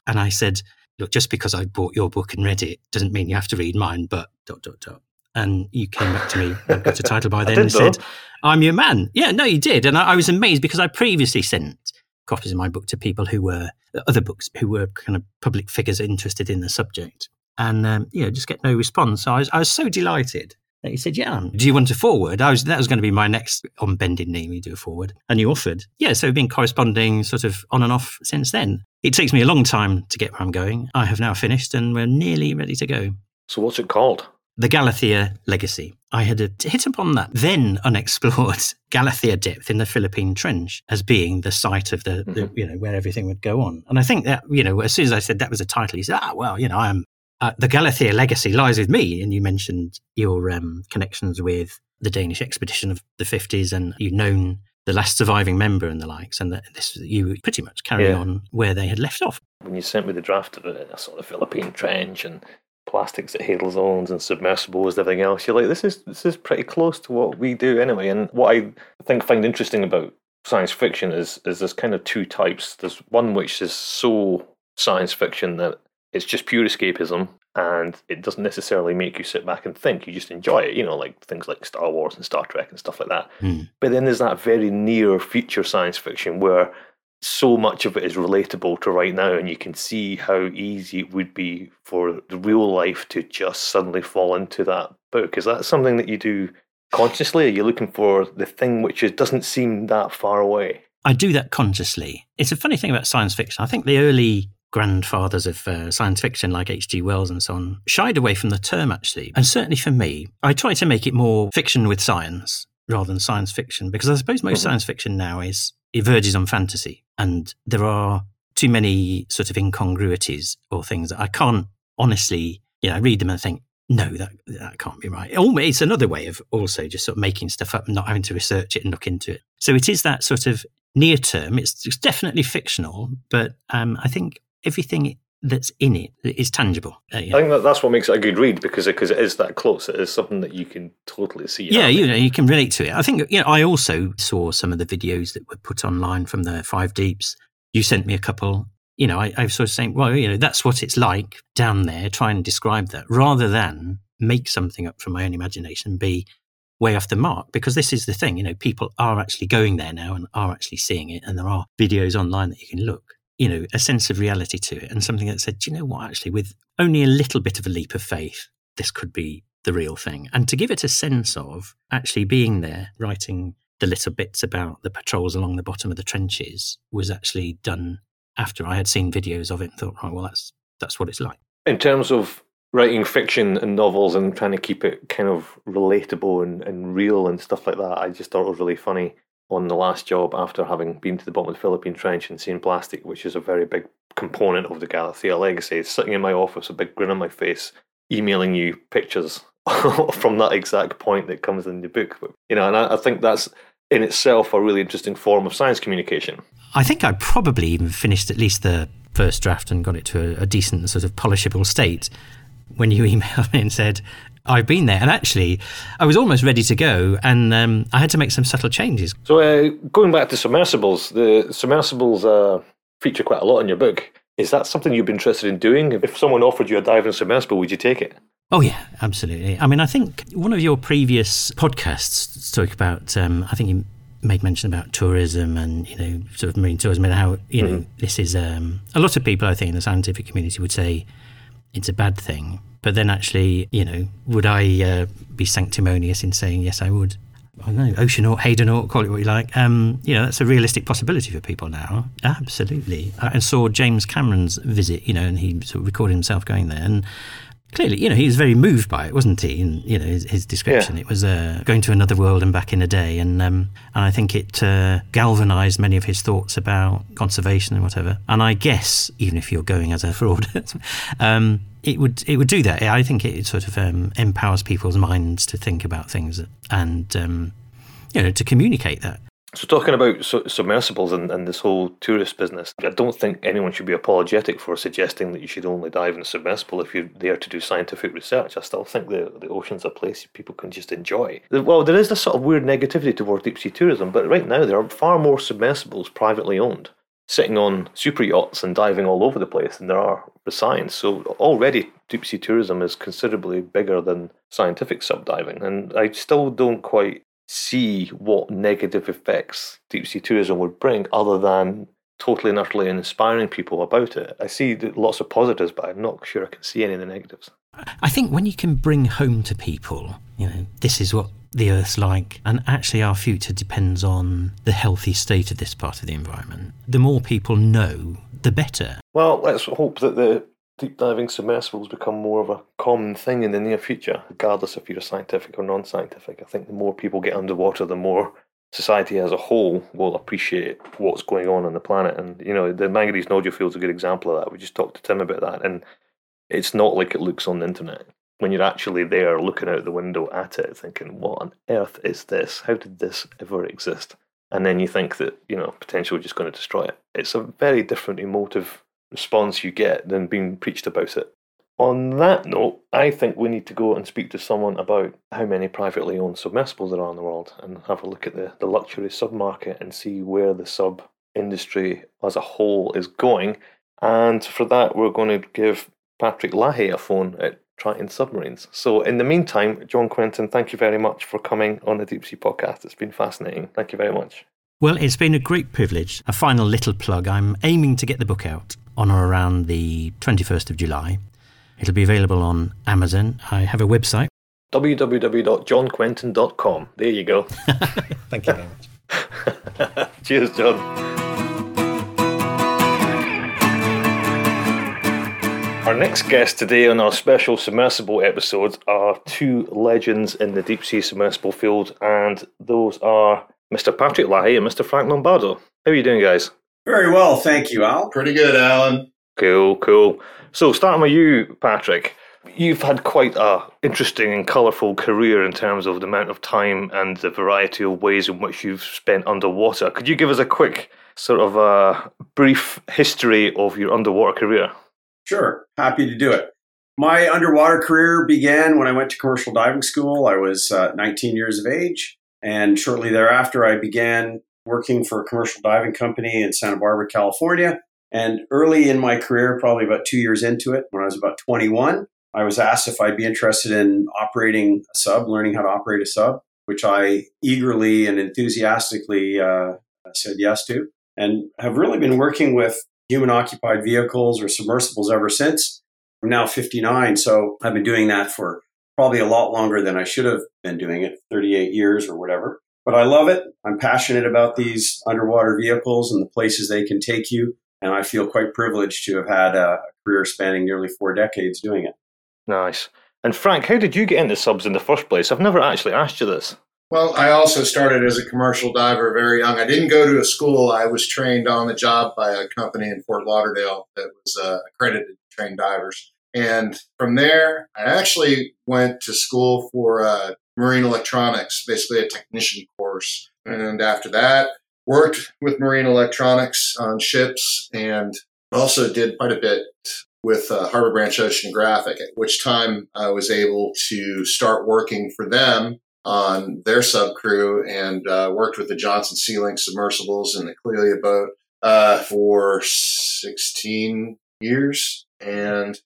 and I said, look, just because I bought your book and read it doesn't mean you have to read mine, but dot dot dot. And you came back to me, I've got a title by then, and said. I'm your man. Yeah, no, you did. And I, I was amazed because I previously sent copies of my book to people who were other books who were kind of public figures interested in the subject, and um, you know, just get no response. So I was, I was so delighted that you said, "Yeah, do you want to forward?" I was that was going to be my next on bending knee. We do a forward, and you offered. Yeah, so we've been corresponding sort of on and off since then. It takes me a long time to get where I'm going. I have now finished, and we're nearly ready to go. So, what's it called? The Galathea Legacy. I had a, hit upon that then unexplored Galathea depth in the Philippine Trench as being the site of the, the, you know, where everything would go on. And I think that, you know, as soon as I said that was a title, he said, ah, well, you know, I'm, uh, the Galathea legacy lies with me. And you mentioned your um, connections with the Danish expedition of the 50s, and you've known the last surviving member and the likes, and that this you pretty much carry Yeah. on where they had left off. When you sent me the draft of it, I saw the Philippine Trench and plastics at Hadal Zones and submersibles and everything else. You're like, this is this is pretty close to what we do anyway. And what I think find interesting about science fiction is is there's kind of two types. There's one which is so science fiction that it's just pure escapism and it doesn't necessarily make you sit back and think. You just enjoy it, you know, like things like Star Wars and Star Trek and stuff like that. Hmm. But then there's that very near future science fiction where so much of it is relatable to right now, and you can see how easy it would be for the real life to just suddenly fall into that book. Is that something that you do consciously? Are you looking for the thing which is, doesn't seem that far away? I do that consciously. It's a funny thing about science fiction. I think the early grandfathers of uh, science fiction, like H.G. Wells and so on, shied away from the term actually. And certainly for me, I try to make it more fiction with science rather than science fiction because I suppose most Mhm. science fiction now is it verges on fantasy, and there are too many sort of incongruities or things that I can't honestly. You know, I read them and think, no, that that can't be right. It's another way of also just sort of making stuff up and not having to research it and look into it. So it is that sort of near term. It's, it's definitely fictional, but um, I think everything that's in it is tangible. Uh, yeah. I think that that's what makes it a good read because because it is that close. It is something that you can totally see. yeah, you know, you can relate to it. I think, you know, I also saw some of the videos that were put online from the Five Deeps. You sent me a couple. You know, I, I was sort of saying, well, you know, that's what it's like down there. Try and describe that rather than make something up from my own imagination be way off the mark. Because this is the thing, you know, people are actually going there now and are actually seeing it. And there are videos online that you can look, you know, a sense of reality to it and something that said, do you know what, actually, with only a little bit of a leap of faith, this could be the real thing. And to give it a sense of actually being there, writing the little bits about the patrols along the bottom of the trenches was actually done after I had seen videos of it and thought, right, well, that's that's what it's like. in terms of writing fiction and novels and trying to keep it kind of relatable and, and real and stuff like that, I just thought it was really funny on the last job after having been to the bottom of the Philippine Trench and seen plastic, which is a very big component of the Galathea legacy, sitting in my office, a big grin on my face, emailing you pictures from that exact point that comes in the book. You know, and I, I think that's in itself a really interesting form of science communication. I think I probably even finished at least the first draft and got it to a, a decent sort of polishable state when you emailed me and said, I've been there. And actually, I was almost ready to go and um, I had to make some subtle changes. So, uh, going back to submersibles, the submersibles uh, feature quite a lot in your book. Is that something you'd be interested in doing? If someone offered you a diving submersible, would you take it? Oh, yeah, absolutely. I mean, I think one of your previous podcasts spoke about, um, I think you made mention about tourism and, you know, sort of marine tourism and how, you know, this is um, a lot of people, I think, in the scientific community would say it's a bad thing. But then actually, you know, would I uh, be sanctimonious in saying, yes, I would? I don't know, oceanaut, Haydenaut, call it what you like. Um, you know, that's a realistic possibility for people now. Absolutely. I saw James Cameron's visit, you know, and he sort of recorded himself going there. And clearly, you know, he was very moved by it, wasn't he? In you know his, his description, Yeah. it was uh, going to another world and back in a day, and um, and I think it uh, galvanised many of his thoughts about conservation and whatever. And I guess even if you're going as a fraud, um, it would it would do that. I think it sort of um, empowers people's minds to think about things and um, you know to communicate that. So, talking about submersibles and, and this whole tourist business, I don't think anyone should be apologetic for suggesting that you should only dive in a submersible if you're there to do scientific research. I still think the, the ocean's a place people can just enjoy. Well, there is this sort of weird negativity towards deep sea tourism, but right now there are far more submersibles privately owned, sitting on super yachts and diving all over the place than there are for science. So, already deep sea tourism is considerably bigger than scientific subdiving, and I still don't quite see what negative effects deep sea tourism would bring other than totally and utterly inspiring people about it. I see lots of positives, but I'm not sure I can see any of the negatives. I think when you can bring home to people, you know, this is what the Earth's like, and actually our future depends on the healthy state of this part of the environment. The more people know, the better. Well, let's hope that the deep diving submersibles become more of a common thing in the near future, regardless if you're scientific or non scientific. I think the more people get underwater, the more society as a whole will appreciate what's going on on the planet. And, you know, the manganese nodule field's a good example of that. We just talked to Tim about that. And It's not like it looks on the internet. When you're actually there looking out the window at it, thinking, what on earth is this? How did this ever exist? And then you think that, you know, potentially we're just going to destroy it. It's a very different emotive response you get than being preached about it. On that note, I think we need to go and speak to someone about how many privately owned submersibles there are in the world and have a look at the, the luxury sub market and see where the sub industry as a whole is going. And for that, we're going to give Patrick Lahey a phone at Triton Submarines. So, in the meantime, John Quentin, thank you very much for coming on the Deep Sea podcast. It's been fascinating. Thank you very much. Well, it's been a great privilege. A final little plug I'm aiming to get the book out on or around the 21st of July. It'll be available on Amazon. I have a website www.johnquentin.com. There you go. Thank you very much. Cheers, John. Our next guest today on our special submersible episode are two legends in the deep sea submersible field, and those are Mr. Patrick Lahey and Mr. Frank Lombardo. How are you doing, guys? Very well, thank you, Al. Pretty good, Alan. Cool, cool. So, starting with you, Patrick, you've had quite a interesting and colourful career in terms of the amount of time and the variety of ways in which you've spent underwater. Could you give us a quick sort of a brief history of your underwater career? Sure, happy to do it. My underwater career began when I went to commercial diving school. I was uh, 19 years of age, and shortly thereafter, I began working for a commercial diving company in Santa Barbara, California. And early in my career, probably about two years into it, when I was about 21, I was asked if I'd be interested in operating a sub, learning how to operate a sub, which I eagerly and enthusiastically uh, said yes to, and have really been working with human occupied vehicles or submersibles ever since. I'm now 59, so I've been doing that for probably a lot longer than I should have been doing it 38 years or whatever. But I love it. I'm passionate about these underwater vehicles and the places they can take you. And I feel quite privileged to have had a career spanning nearly four decades doing it. Nice. And Frank, how did you get into subs in the first place? I've never actually asked you this. Well, I also started as a commercial diver very young. I didn't go to a school. I was trained on the job by a company in Fort Lauderdale that was uh, accredited to train divers. And from there, I actually went to school for uh, marine electronics, basically a technician course. And after that, worked with marine electronics on ships and also did quite a bit with uh, Harbor Branch Oceanographic, at which time I was able to start working for them on their sub crew and uh, worked with the Johnson Sea-Link submersibles and the Clelia boat uh, for 16 years. And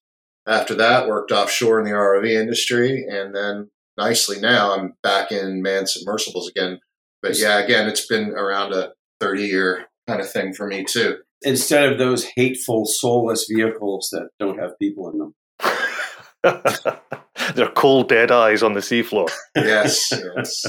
after that, worked offshore in the ROV industry. And then nicely now, I'm back in manned submersibles again. But yeah, again, it's been around a 30 year kind of thing for me too. Instead of those hateful, soulless vehicles that don't have people in them. They're cold, dead eyes on the seafloor. Yes. yes.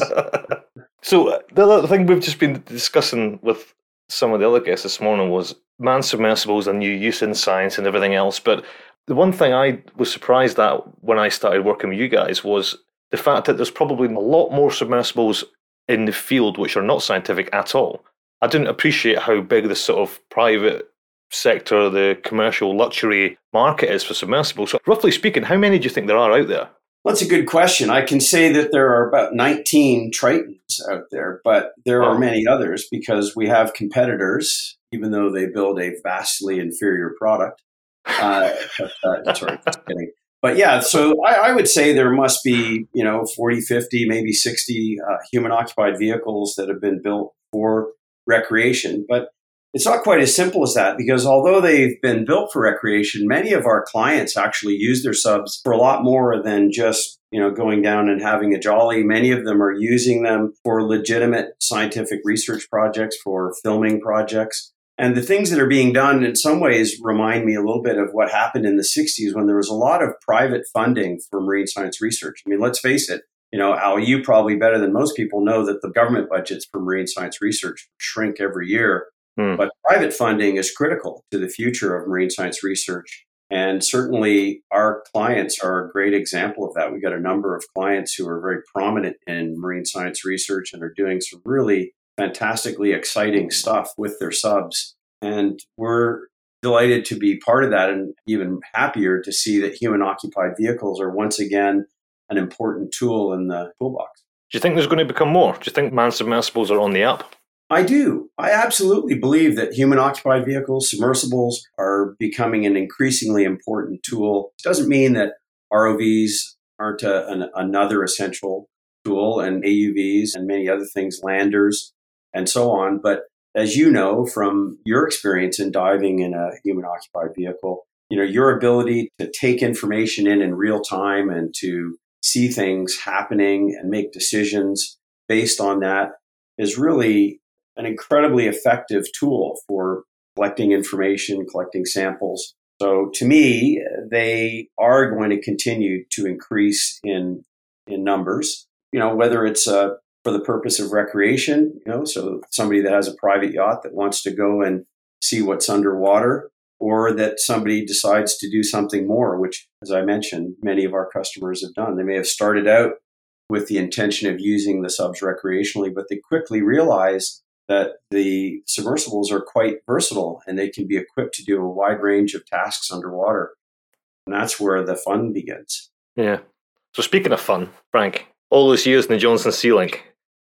so uh, the other thing we've just been discussing with some of the other guests this morning was man submersibles and new use in science and everything else. But the one thing I was surprised at when I started working with you guys was the fact that there's probably a lot more submersibles in the field which are not scientific at all. I didn't appreciate how big the sort of private sector, the commercial luxury market is for submersibles. So, roughly speaking, how many do you think there are out there? That's a good question. I can say that there are about 19 Tritons out there, but there are many others because we have competitors, even though they build a vastly inferior product. Uh, but, uh, sorry, just kidding. But yeah, so I, I, would say there must be, you know, 40, 50, maybe 60 uh, human occupied vehicles that have been built for recreation. But it's not quite as simple as that because although they've been built for recreation, many of our clients actually use their subs for a lot more than just, you know, going down and having a jolly. Many of them are using them for legitimate scientific research projects, for filming projects. And the things that are being done in some ways remind me a little bit of what happened in the 60s when there was a lot of private funding for marine science research. I mean, let's face it, you know, Al, you probably better than most people know that the government budgets for marine science research shrink every year Mm. But private funding is critical to the future of marine science research. And certainly our clients are a great example of that. We've got a number of clients who are very prominent in marine science research and are doing some really fantastically exciting stuff with their subs. And we're delighted to be part of that and even happier to see that human occupied vehicles are once again an important tool in the toolbox. Do you think there's going to become more? Do you think man submersibles are on the up? I do. I absolutely believe that human occupied vehicles, submersibles, are becoming an increasingly important tool. It doesn't mean that ROVs aren't a, an, another essential tool, and AUVs and many other things, landers and so on. But as you know from your experience in diving in a human occupied vehicle, you know, your ability to take information in in real time and to see things happening and make decisions based on that is really an incredibly effective tool for collecting information, collecting samples. So to me, they are going to continue to increase in in numbers. You know, whether it's uh, for the purpose of recreation, you know, so somebody that has a private yacht that wants to go and see what's underwater, or that somebody decides to do something more, which, as I mentioned, many of our customers have done. They may have started out with the intention of using the subs recreationally, but they quickly realize that the submersibles are quite versatile and they can be equipped to do a wide range of tasks underwater. And that's where the fun begins. Yeah. So speaking of fun, Frank, all those years in the Johnson Sea Link,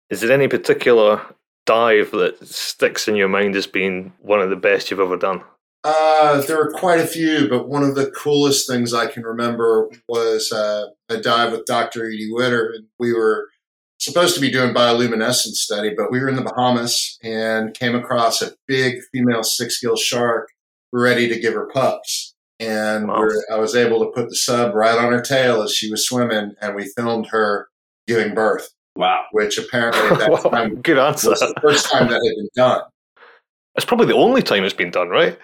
is there any particular dive that sticks in your mind as being one of the best you've ever done? Uh, there were quite a few, but one of the coolest things I can remember was uh, a dive with Dr. Edie Widder. And we were supposed to be doing bioluminescence study, but we were in the Bahamas and came across a big female six gill shark ready to give her pups. And wow. I was able to put the sub right on her tail as she was swimming, and we filmed her giving birth. Wow. Which apparently at that wow. time Good answer. was the first time that had been done. It's probably the only time it's been done, right?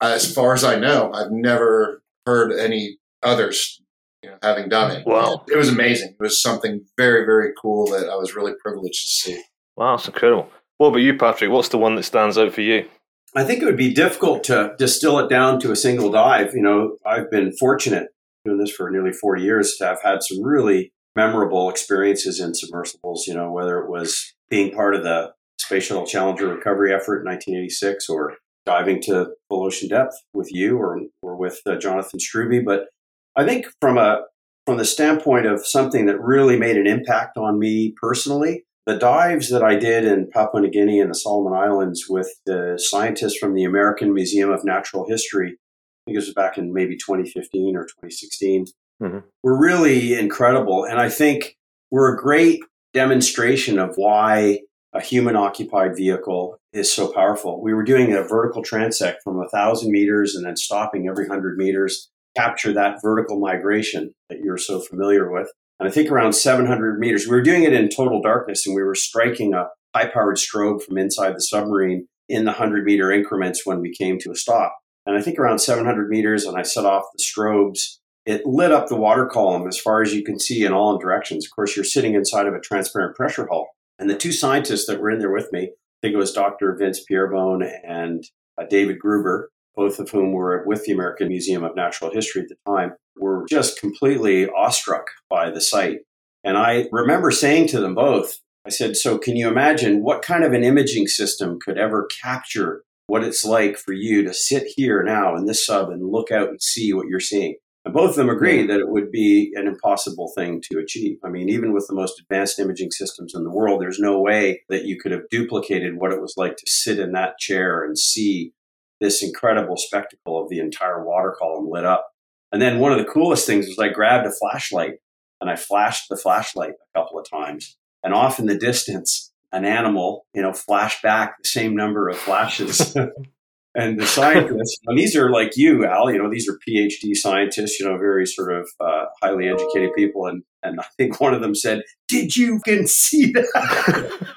As far as I know, I've never heard any others you know, having done it. Wow. It, it was amazing. It was something very, very cool that I was really privileged to see. Wow, that's incredible. What about you, Patrick? What's the one that stands out for you? I think it would be difficult to distill it down to a single dive. You know, I've been fortunate doing this for nearly 40 years to have had some really memorable experiences in submersibles, you know, whether it was being part of the Space Shuttle Challenger recovery effort in 1986 or diving to full ocean depth with you or, or with uh, Jonathan Struwe. But I think from a from the standpoint of something that really made an impact on me personally, the dives that I did in Papua New Guinea and the Solomon Islands with the scientists from the American Museum of Natural History, I think it was back in maybe 2015 or 2016, mm-hmm. were really incredible. And I think were a great demonstration of why a human occupied vehicle is so powerful. We were doing a vertical transect from a thousand meters and then stopping every hundred meters capture that vertical migration that you're so familiar with. And I think around 700 meters, we were doing it in total darkness and we were striking a high powered strobe from inside the submarine in the 100 meter increments when we came to a stop. And I think around 700 meters, and I set off the strobes, it lit up the water column as far as you can see in all directions. Of course, you're sitting inside of a transparent pressure hull. And the two scientists that were in there with me, I think it was Dr. Vince Pieribone and uh, David Gruber, both of whom were with the American Museum of Natural History at the time, were just completely awestruck by the sight. And I remember saying to them both, I said, So, can you imagine what kind of an imaging system could ever capture what it's like for you to sit here now in this sub and look out and see what you're seeing? And both of them agreed that it would be an impossible thing to achieve. I mean, even with the most advanced imaging systems in the world, there's no way that you could have duplicated what it was like to sit in that chair and see this incredible spectacle of the entire water column lit up. And then one of the coolest things was I grabbed a flashlight and I flashed the flashlight a couple of times. And off in the distance, an animal, you know, flashed back the same number of flashes. and the scientists, and these are like you, Al, you know, these are PhD scientists, you know, very sort of uh, highly educated people. And, and I think one of them said, Did you can see that?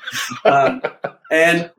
uh, and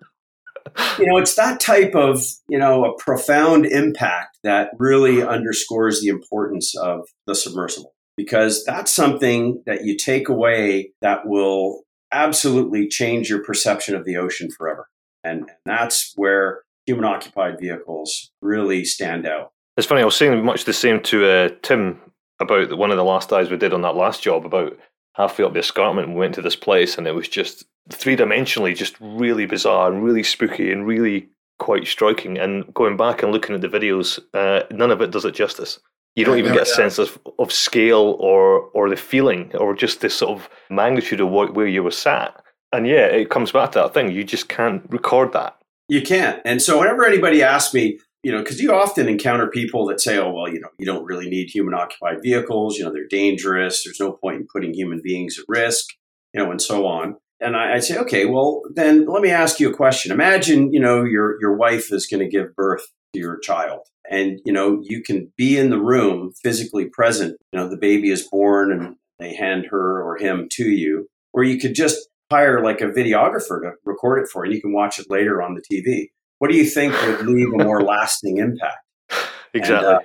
you know, it's that type of, you know, a profound impact that really underscores the importance of the submersible because that's something that you take away that will absolutely change your perception of the ocean forever. And that's where human occupied vehicles really stand out. It's funny, I was saying much the same to uh, Tim about one of the last dives we did on that last job about halfway up the escarpment and we went to this place and it was just three dimensionally just really bizarre and really spooky and really quite striking. And going back and looking at the videos, uh, none of it does it justice. You don't even get a sense of, of scale or or the feeling or just this sort of magnitude of what, where you were sat. And yeah, it comes back to that thing. You just can't record that. You can't. And so whenever anybody asks me, you know, because you often encounter people that say, oh, well, you know, you don't really need human occupied vehicles. You know, they're dangerous. There's no point in putting human beings at risk, you know, and so on. And I, say, okay, well, then let me ask you a question. Imagine, you know, your, your wife is going to give birth to your child and, you know, you can be in the room physically present. You know, the baby is born and they hand her or him to you, or you could just hire like a videographer to record it for you. You can watch it later on the TV. What do you think would leave a more lasting impact? Exactly. And, uh,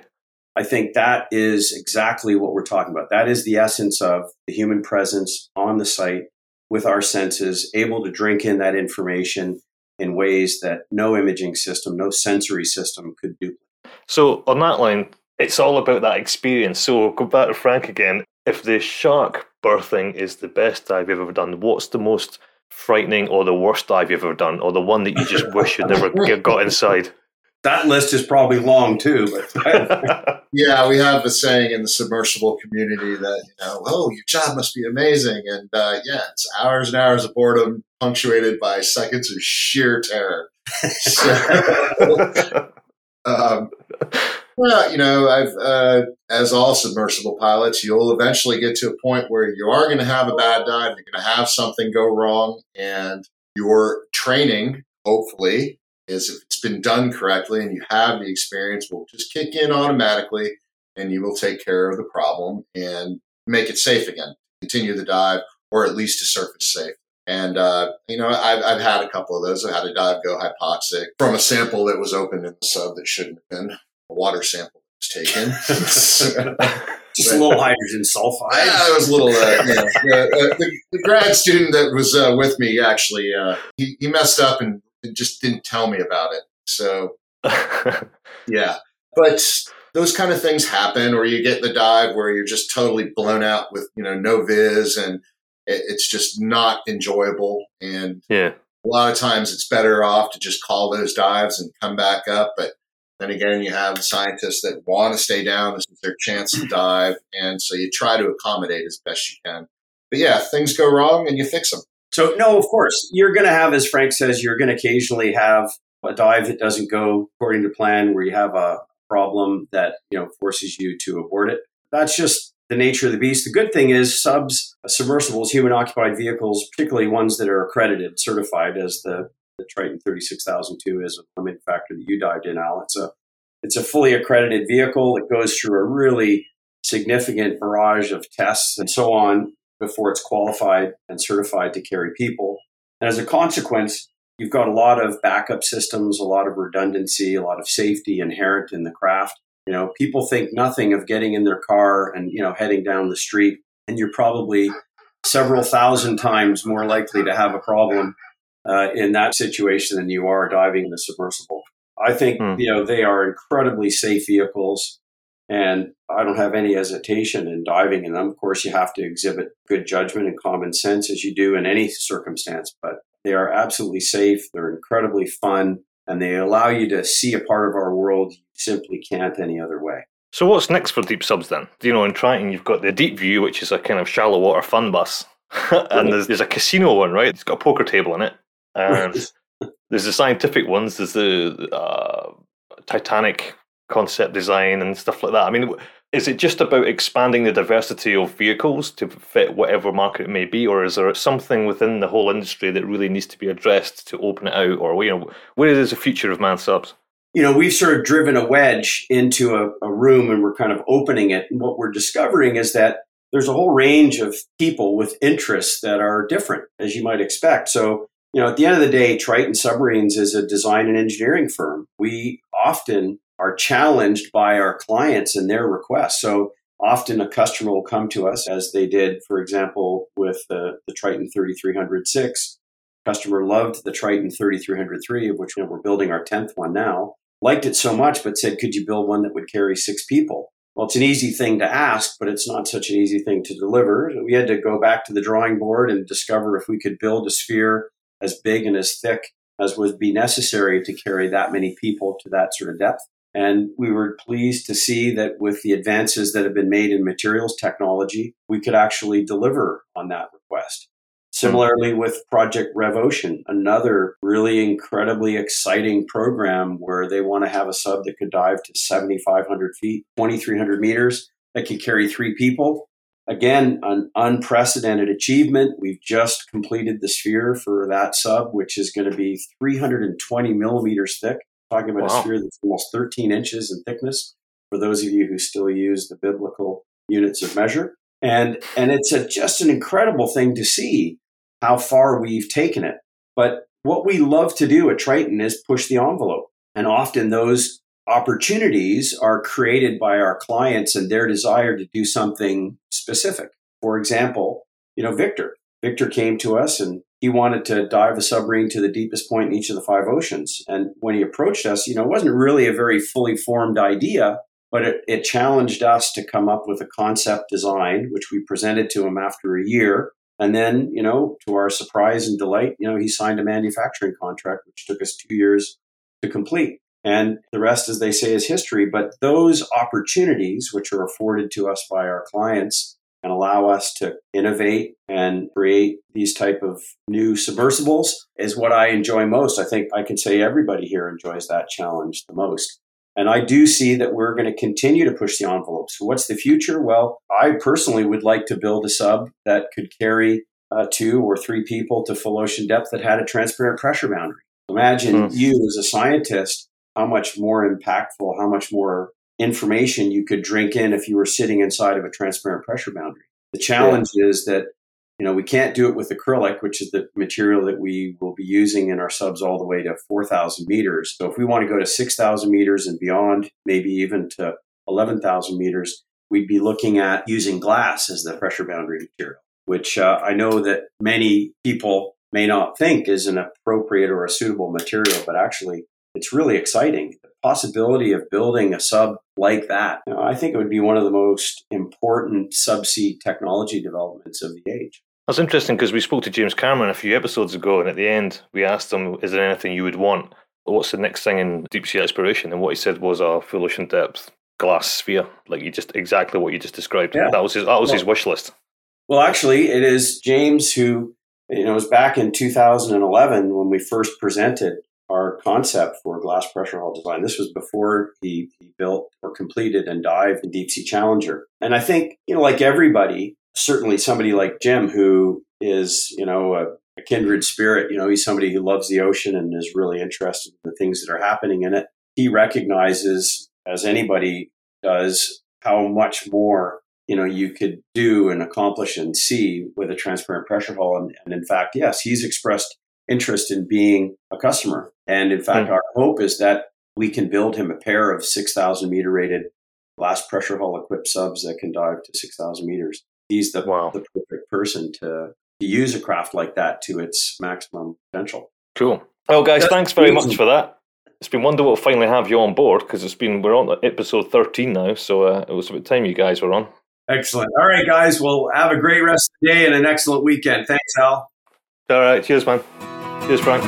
I think that is exactly what we're talking about. That is the essence of the human presence on the site with our senses, able to drink in that information in ways that no imaging system, no sensory system could do. So, on that line, it's all about that experience. So, go back to Frank again. If the shark birthing is the best dive you've ever done, what's the most frightening or the worst dive you've ever done, or the one that you just wish you'd never got inside? That list is probably long too. But yeah, we have a saying in the submersible community that you know, oh, your job must be amazing, and uh, yeah, it's hours and hours of boredom punctuated by seconds of sheer terror. So, um, well, you know, I've uh, as all submersible pilots, you'll eventually get to a point where you are going to have a bad dive. You're going to have something go wrong, and your training, hopefully, is if it's been done correctly and you have the experience, will just kick in automatically, and you will take care of the problem and make it safe again. Continue the dive, or at least to surface safe. And, uh, you know, I've, I've had a couple of those. I had a dive go hypoxic from a sample that was opened in the sub that shouldn't have been water sample was taken. Just a little hydrogen sulfide. Yeah, it was a little. Uh, you know, uh, the, the, grad student that was uh, with me actually, uh, he, he messed up and just didn't tell me about it. So, yeah, but those kind of things happen, or you get the dive where you're just totally blown out with you know no viz, and it, it's just not enjoyable. And yeah, a lot of times it's better off to just call those dives and come back up, but then again, you have scientists that want to stay down. This is their chance to dive. And so you try to accommodate as best you can. But yeah, things go wrong and you fix them. So, no, of course, you're going to have, as Frank says, you're going to occasionally have a dive that doesn't go according to plan, where you have a problem that, you know, forces you to abort it. That's just the nature of the beast. The good thing is subs, submersibles, human occupied vehicles, particularly ones that are accredited, certified as the the Triton 36002 is a Limiting Factor that you dived in, Al. It's a it's a fully accredited vehicle. It goes through a really significant barrage of tests and so on before it's qualified and certified to carry people. And as a consequence, you've got a lot of backup systems, a lot of redundancy, a lot of safety inherent in the craft. You know, people think nothing of getting in their car and, you know, heading down the street, and you're probably several thousand times more likely to have a problem uh, in that situation than you are diving in a submersible. I think hmm. you know they are incredibly safe vehicles, and I don't have any hesitation in diving in them. Of course, you have to exhibit good judgment and common sense as you do in any circumstance, but they are absolutely safe. They're incredibly fun, and they allow you to see a part of our world you simply can't any other way. So, what's next for deep subs then? You know, in Triton, you've got the deep view, which is a kind of shallow water fun bus, and there's, there's a casino one, right? It's got a poker table in it. And there's the scientific ones. There's the uh, Titanic concept design and stuff like that. I mean, is it just about expanding the diversity of vehicles to fit whatever market it may be, or is there something within the whole industry that really needs to be addressed to open it out, or you know, where is the future of man subs? You know, we've sort of driven a wedge into a, a room and we're kind of opening it. And what we're discovering is that there's a whole range of people with interests that are different, as you might expect. So you know, at the end of the day, Triton Submarines is a design and engineering firm. We often are challenged by our clients and their requests. So often a customer will come to us, as they did, for example, with the, the Triton 3306. Customer loved the Triton 3303, of which we're building our 10th one now. Liked it so much, but said, could you build one that would carry six people? Well, it's an easy thing to ask, but it's not such an easy thing to deliver. We had to go back to the drawing board and discover if we could build a sphere as big and as thick as would be necessary to carry that many people to that sort of depth. And we were pleased to see that with the advances that have been made in materials technology, we could actually deliver on that request. Similarly, with Project RevOcean, another really incredibly exciting program where they want to have a sub that could dive to 7,500 feet, 2,300 meters, that could carry three people. Again, an unprecedented achievement. We've just completed the sphere for that sub, which is going to be 320 millimeters thick. Talking about wow. a sphere that's almost 13 inches in thickness for those of you who still use the biblical units of measure. And, and it's a, just an incredible thing to see how far we've taken it. But what we love to do at Triton is push the envelope. And often those opportunities are created by our clients and their desire to do something specific. For example, you know, Victor. Victor came to us and he wanted to dive a submarine to the deepest point in each of the five oceans. And when he approached us, you know, it wasn't really a very fully formed idea, but it, it challenged us to come up with a concept design, which we presented to him after a year. And then, you know, to our surprise and delight, you know, he signed a manufacturing contract, which took us two years to complete. And the rest, as they say, is history. But those opportunities, which are afforded to us by our clients, and allow us to innovate and create these type of new submersibles is what I enjoy most. I think I can say everybody here enjoys that challenge the most. And I do see that we're going to continue to push the envelope. So, what's the future? Well, I personally would like to build a sub that could carry uh, two or three people to full ocean depth that had a transparent pressure boundary. Imagine hmm. you as a scientist, how much more impactful, how much more information you could drink in if you were sitting inside of a transparent pressure boundary. The challenge yeah. is that you know, we can't do it with acrylic, which is the material that we will be using in our subs all the way to 4,000 meters. So if we want to go to 6,000 meters and beyond, maybe even to 11,000 meters, we'd be looking at using glass as the pressure boundary material, which uh, I know that many people may not think is an appropriate or a suitable material, but actually it's really exciting. The possibility of building a sub like that, you know, I think it would be one of the most important subsea technology developments of the age. That's interesting because we spoke to James Cameron a few episodes ago, and at the end, we asked him, Is there anything you would want? What's the next thing in deep sea exploration? And what he said was a full ocean depth glass sphere, like you just exactly what you just described. Yeah. That was his that was well, his wish list. Well, actually, it is James who you know it was back in 2011 when we first presented our concept for glass pressure hull design. This was before he, he built or completed and dived the Deep Sea Challenger. And I think, you know, like everybody, certainly somebody like Jim, who is, you know, a, a kindred spirit, you know, he's somebody who loves the ocean and is really interested in the things that are happening in it. He recognizes, as anybody does, how much more you know you could do and accomplish and see with a transparent pressure hull and, and in fact yes he's expressed interest in being a customer. And in fact, mm our hope is that we can build him a pair of 6,000 meter rated glass pressure hull equipped subs that can dive to 6,000 meters. He's the, wow. the perfect person to, to use a craft like that to its maximum potential. Cool. Well, guys, thanks very much for that. It's been wonderful to finally have you on board because it's been we're on episode 13 now, so uh, it was about time you guys were on. Excellent. All right, guys. Well, have a great rest of the day and an excellent weekend. Thanks, Al. All right. Cheers, man. Cheers, Frank.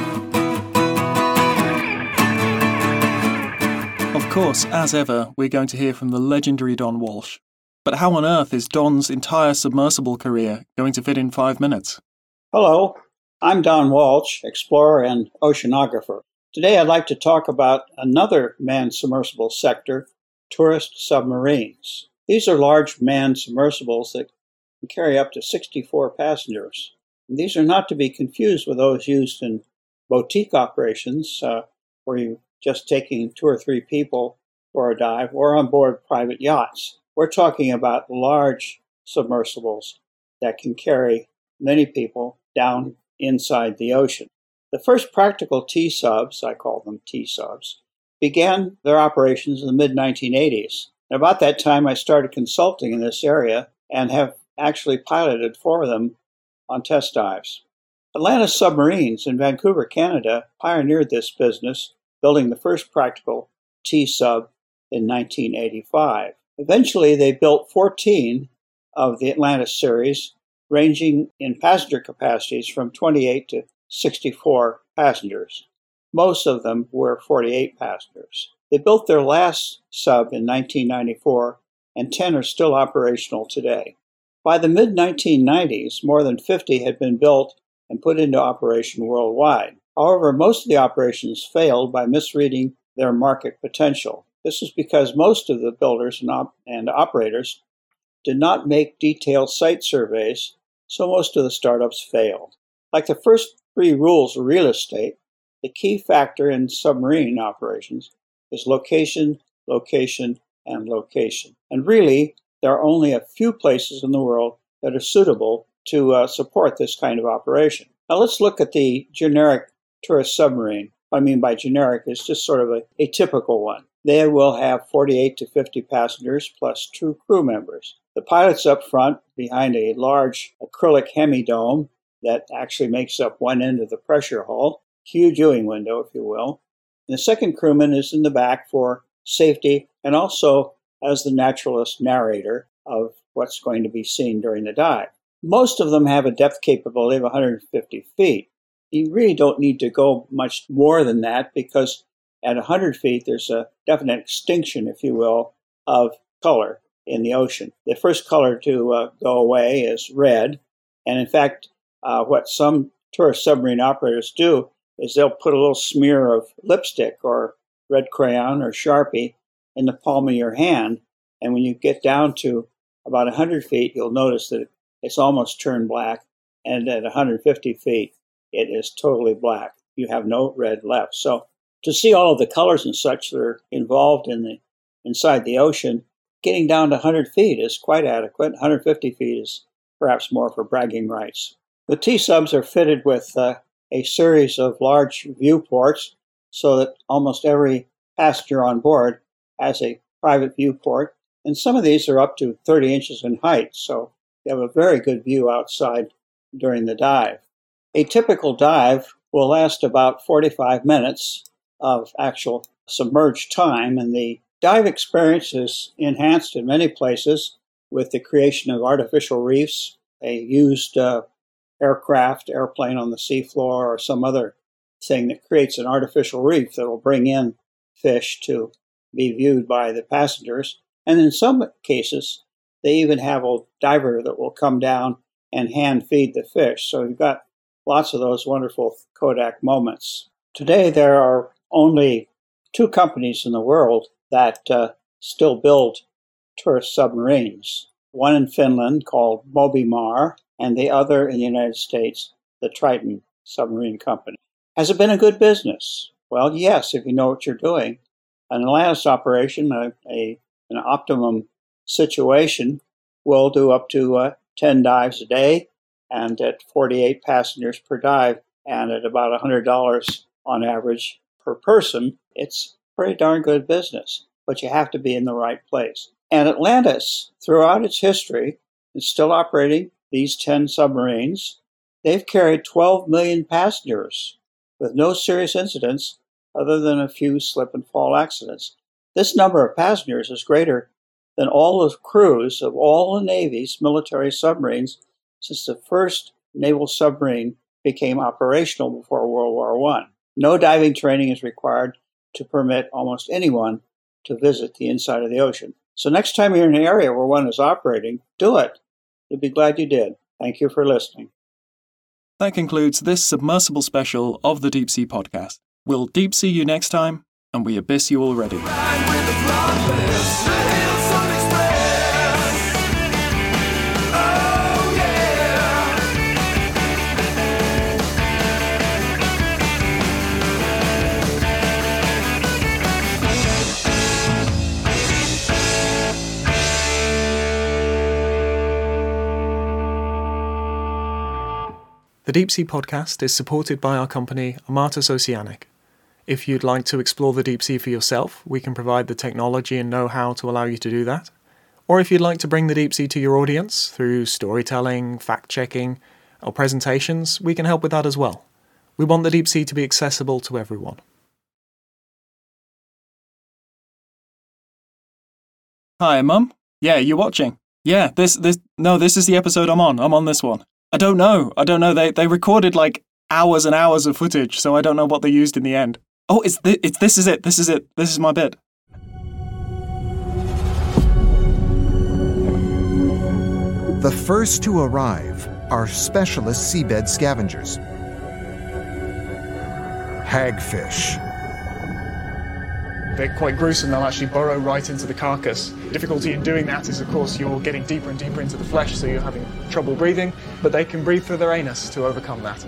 Of course, as ever, we're going to hear from the legendary Don Walsh. But how on earth is Don's entire submersible career going to fit in five minutes? Hello, I'm Don Walsh, explorer and oceanographer. Today I'd like to talk about another manned submersible sector, tourist submarines. These are large manned submersibles that can carry up to 64 passengers. These are not to be confused with those used in boutique operations, uh, where you're just taking two or three people for a dive or on board private yachts. We're talking about large submersibles that can carry many people down inside the ocean. The first practical T subs, I call them T subs, began their operations in the mid 1980s. about that time, I started consulting in this area and have actually piloted four of them on test dives. Atlantis Submarines in Vancouver, Canada, pioneered this business, building the first practical T sub in 1985. Eventually, they built 14 of the Atlantis series, ranging in passenger capacities from 28 to 64 passengers. Most of them were 48 passengers. They built their last sub in 1994, and 10 are still operational today. By the mid 1990s, more than 50 had been built and put into operation worldwide. However, most of the operations failed by misreading their market potential. This is because most of the builders and, op- and operators did not make detailed site surveys, so most of the startups failed. Like the first three rules of real estate, the key factor in submarine operations is location, location, and location. And really, there are only a few places in the world that are suitable to uh, support this kind of operation. Now let's look at the generic tourist submarine. What I mean by generic is just sort of a, a typical one. They will have 48 to 50 passengers plus two crew members. The pilot's up front behind a large acrylic hemidome that actually makes up one end of the pressure hull, huge viewing window, if you will. And the second crewman is in the back for safety and also as the naturalist narrator of what's going to be seen during the dive. Most of them have a depth capability of 150 feet. You really don't need to go much more than that because at 100 feet there's a definite extinction, if you will, of color in the ocean. The first color to uh, go away is red. And in fact, uh, what some tourist submarine operators do is they'll put a little smear of lipstick or red crayon or Sharpie in the palm of your hand. And when you get down to about 100 feet, you'll notice that it's almost turned black. And at 150 feet, it is totally black. You have no red left. So to see all of the colors and such that are involved in the inside the ocean, getting down to 100 feet is quite adequate. 150 feet is perhaps more for bragging rights. The T subs are fitted with uh, a series of large viewports so that almost every passenger on board has a private viewport. And some of these are up to 30 inches in height, so you have a very good view outside during the dive. A typical dive will last about 45 minutes of actual submerged time, and the dive experience is enhanced in many places with the creation of artificial reefs, a used uh, aircraft, airplane on the seafloor, or some other thing that creates an artificial reef that will bring in fish to be viewed by the passengers. And in some cases, they even have a diver that will come down and hand feed the fish. So you've got lots of those wonderful Kodak moments. Today, there are only two companies in the world that uh, still build tourist submarines. One in Finland called Mobimar, and the other in the United States, the Triton Submarine Company. Has it been a good business? Well, yes, if you know what you're doing. An Atlantis operation, a, a an optimum situation, will do up to uh, 10 dives a day and at 48 passengers per dive and at about $100 on average per person. It's pretty darn good business, but you have to be in the right place. And Atlantis, throughout its history, is still operating these 10 submarines. They've carried 12 million passengers with no serious incidents other than a few slip and fall accidents. This number of passengers is greater than all the crews of all the Navy's military submarines since the first naval submarine became operational before World War I. No diving training is required to permit almost anyone to visit the inside of the ocean. So next time you're in an area where one is operating, do it. You'll be glad you did. Thank you for listening. That concludes this submersible special of the Deep Sea Podcast. We'll deep sea you next time, and we abyss you already. The Deep Sea Podcast is supported by our company, Armatus Oceanic. If you'd like to explore the deep sea for yourself, we can provide the technology and know how to allow you to do that. Or if you'd like to bring the deep sea to your audience through storytelling, fact checking, or presentations, we can help with that as well. We want the deep sea to be accessible to everyone. Hi, Mum. Yeah, you're watching? Yeah, this this no, this is the episode I'm on. I'm on this one. I don't know. I don't know. They they recorded like hours and hours of footage, so I don't know what they used in the end. Oh, it's, th- it's this is it. This is it. This is my bit. The first to arrive are specialist seabed scavengers. Hagfish. They're quite gruesome. They'll actually burrow right into the carcass. The difficulty in doing that is, of course, you're getting deeper and deeper into the flesh, so you're having trouble breathing, but they can breathe through their anus to overcome that.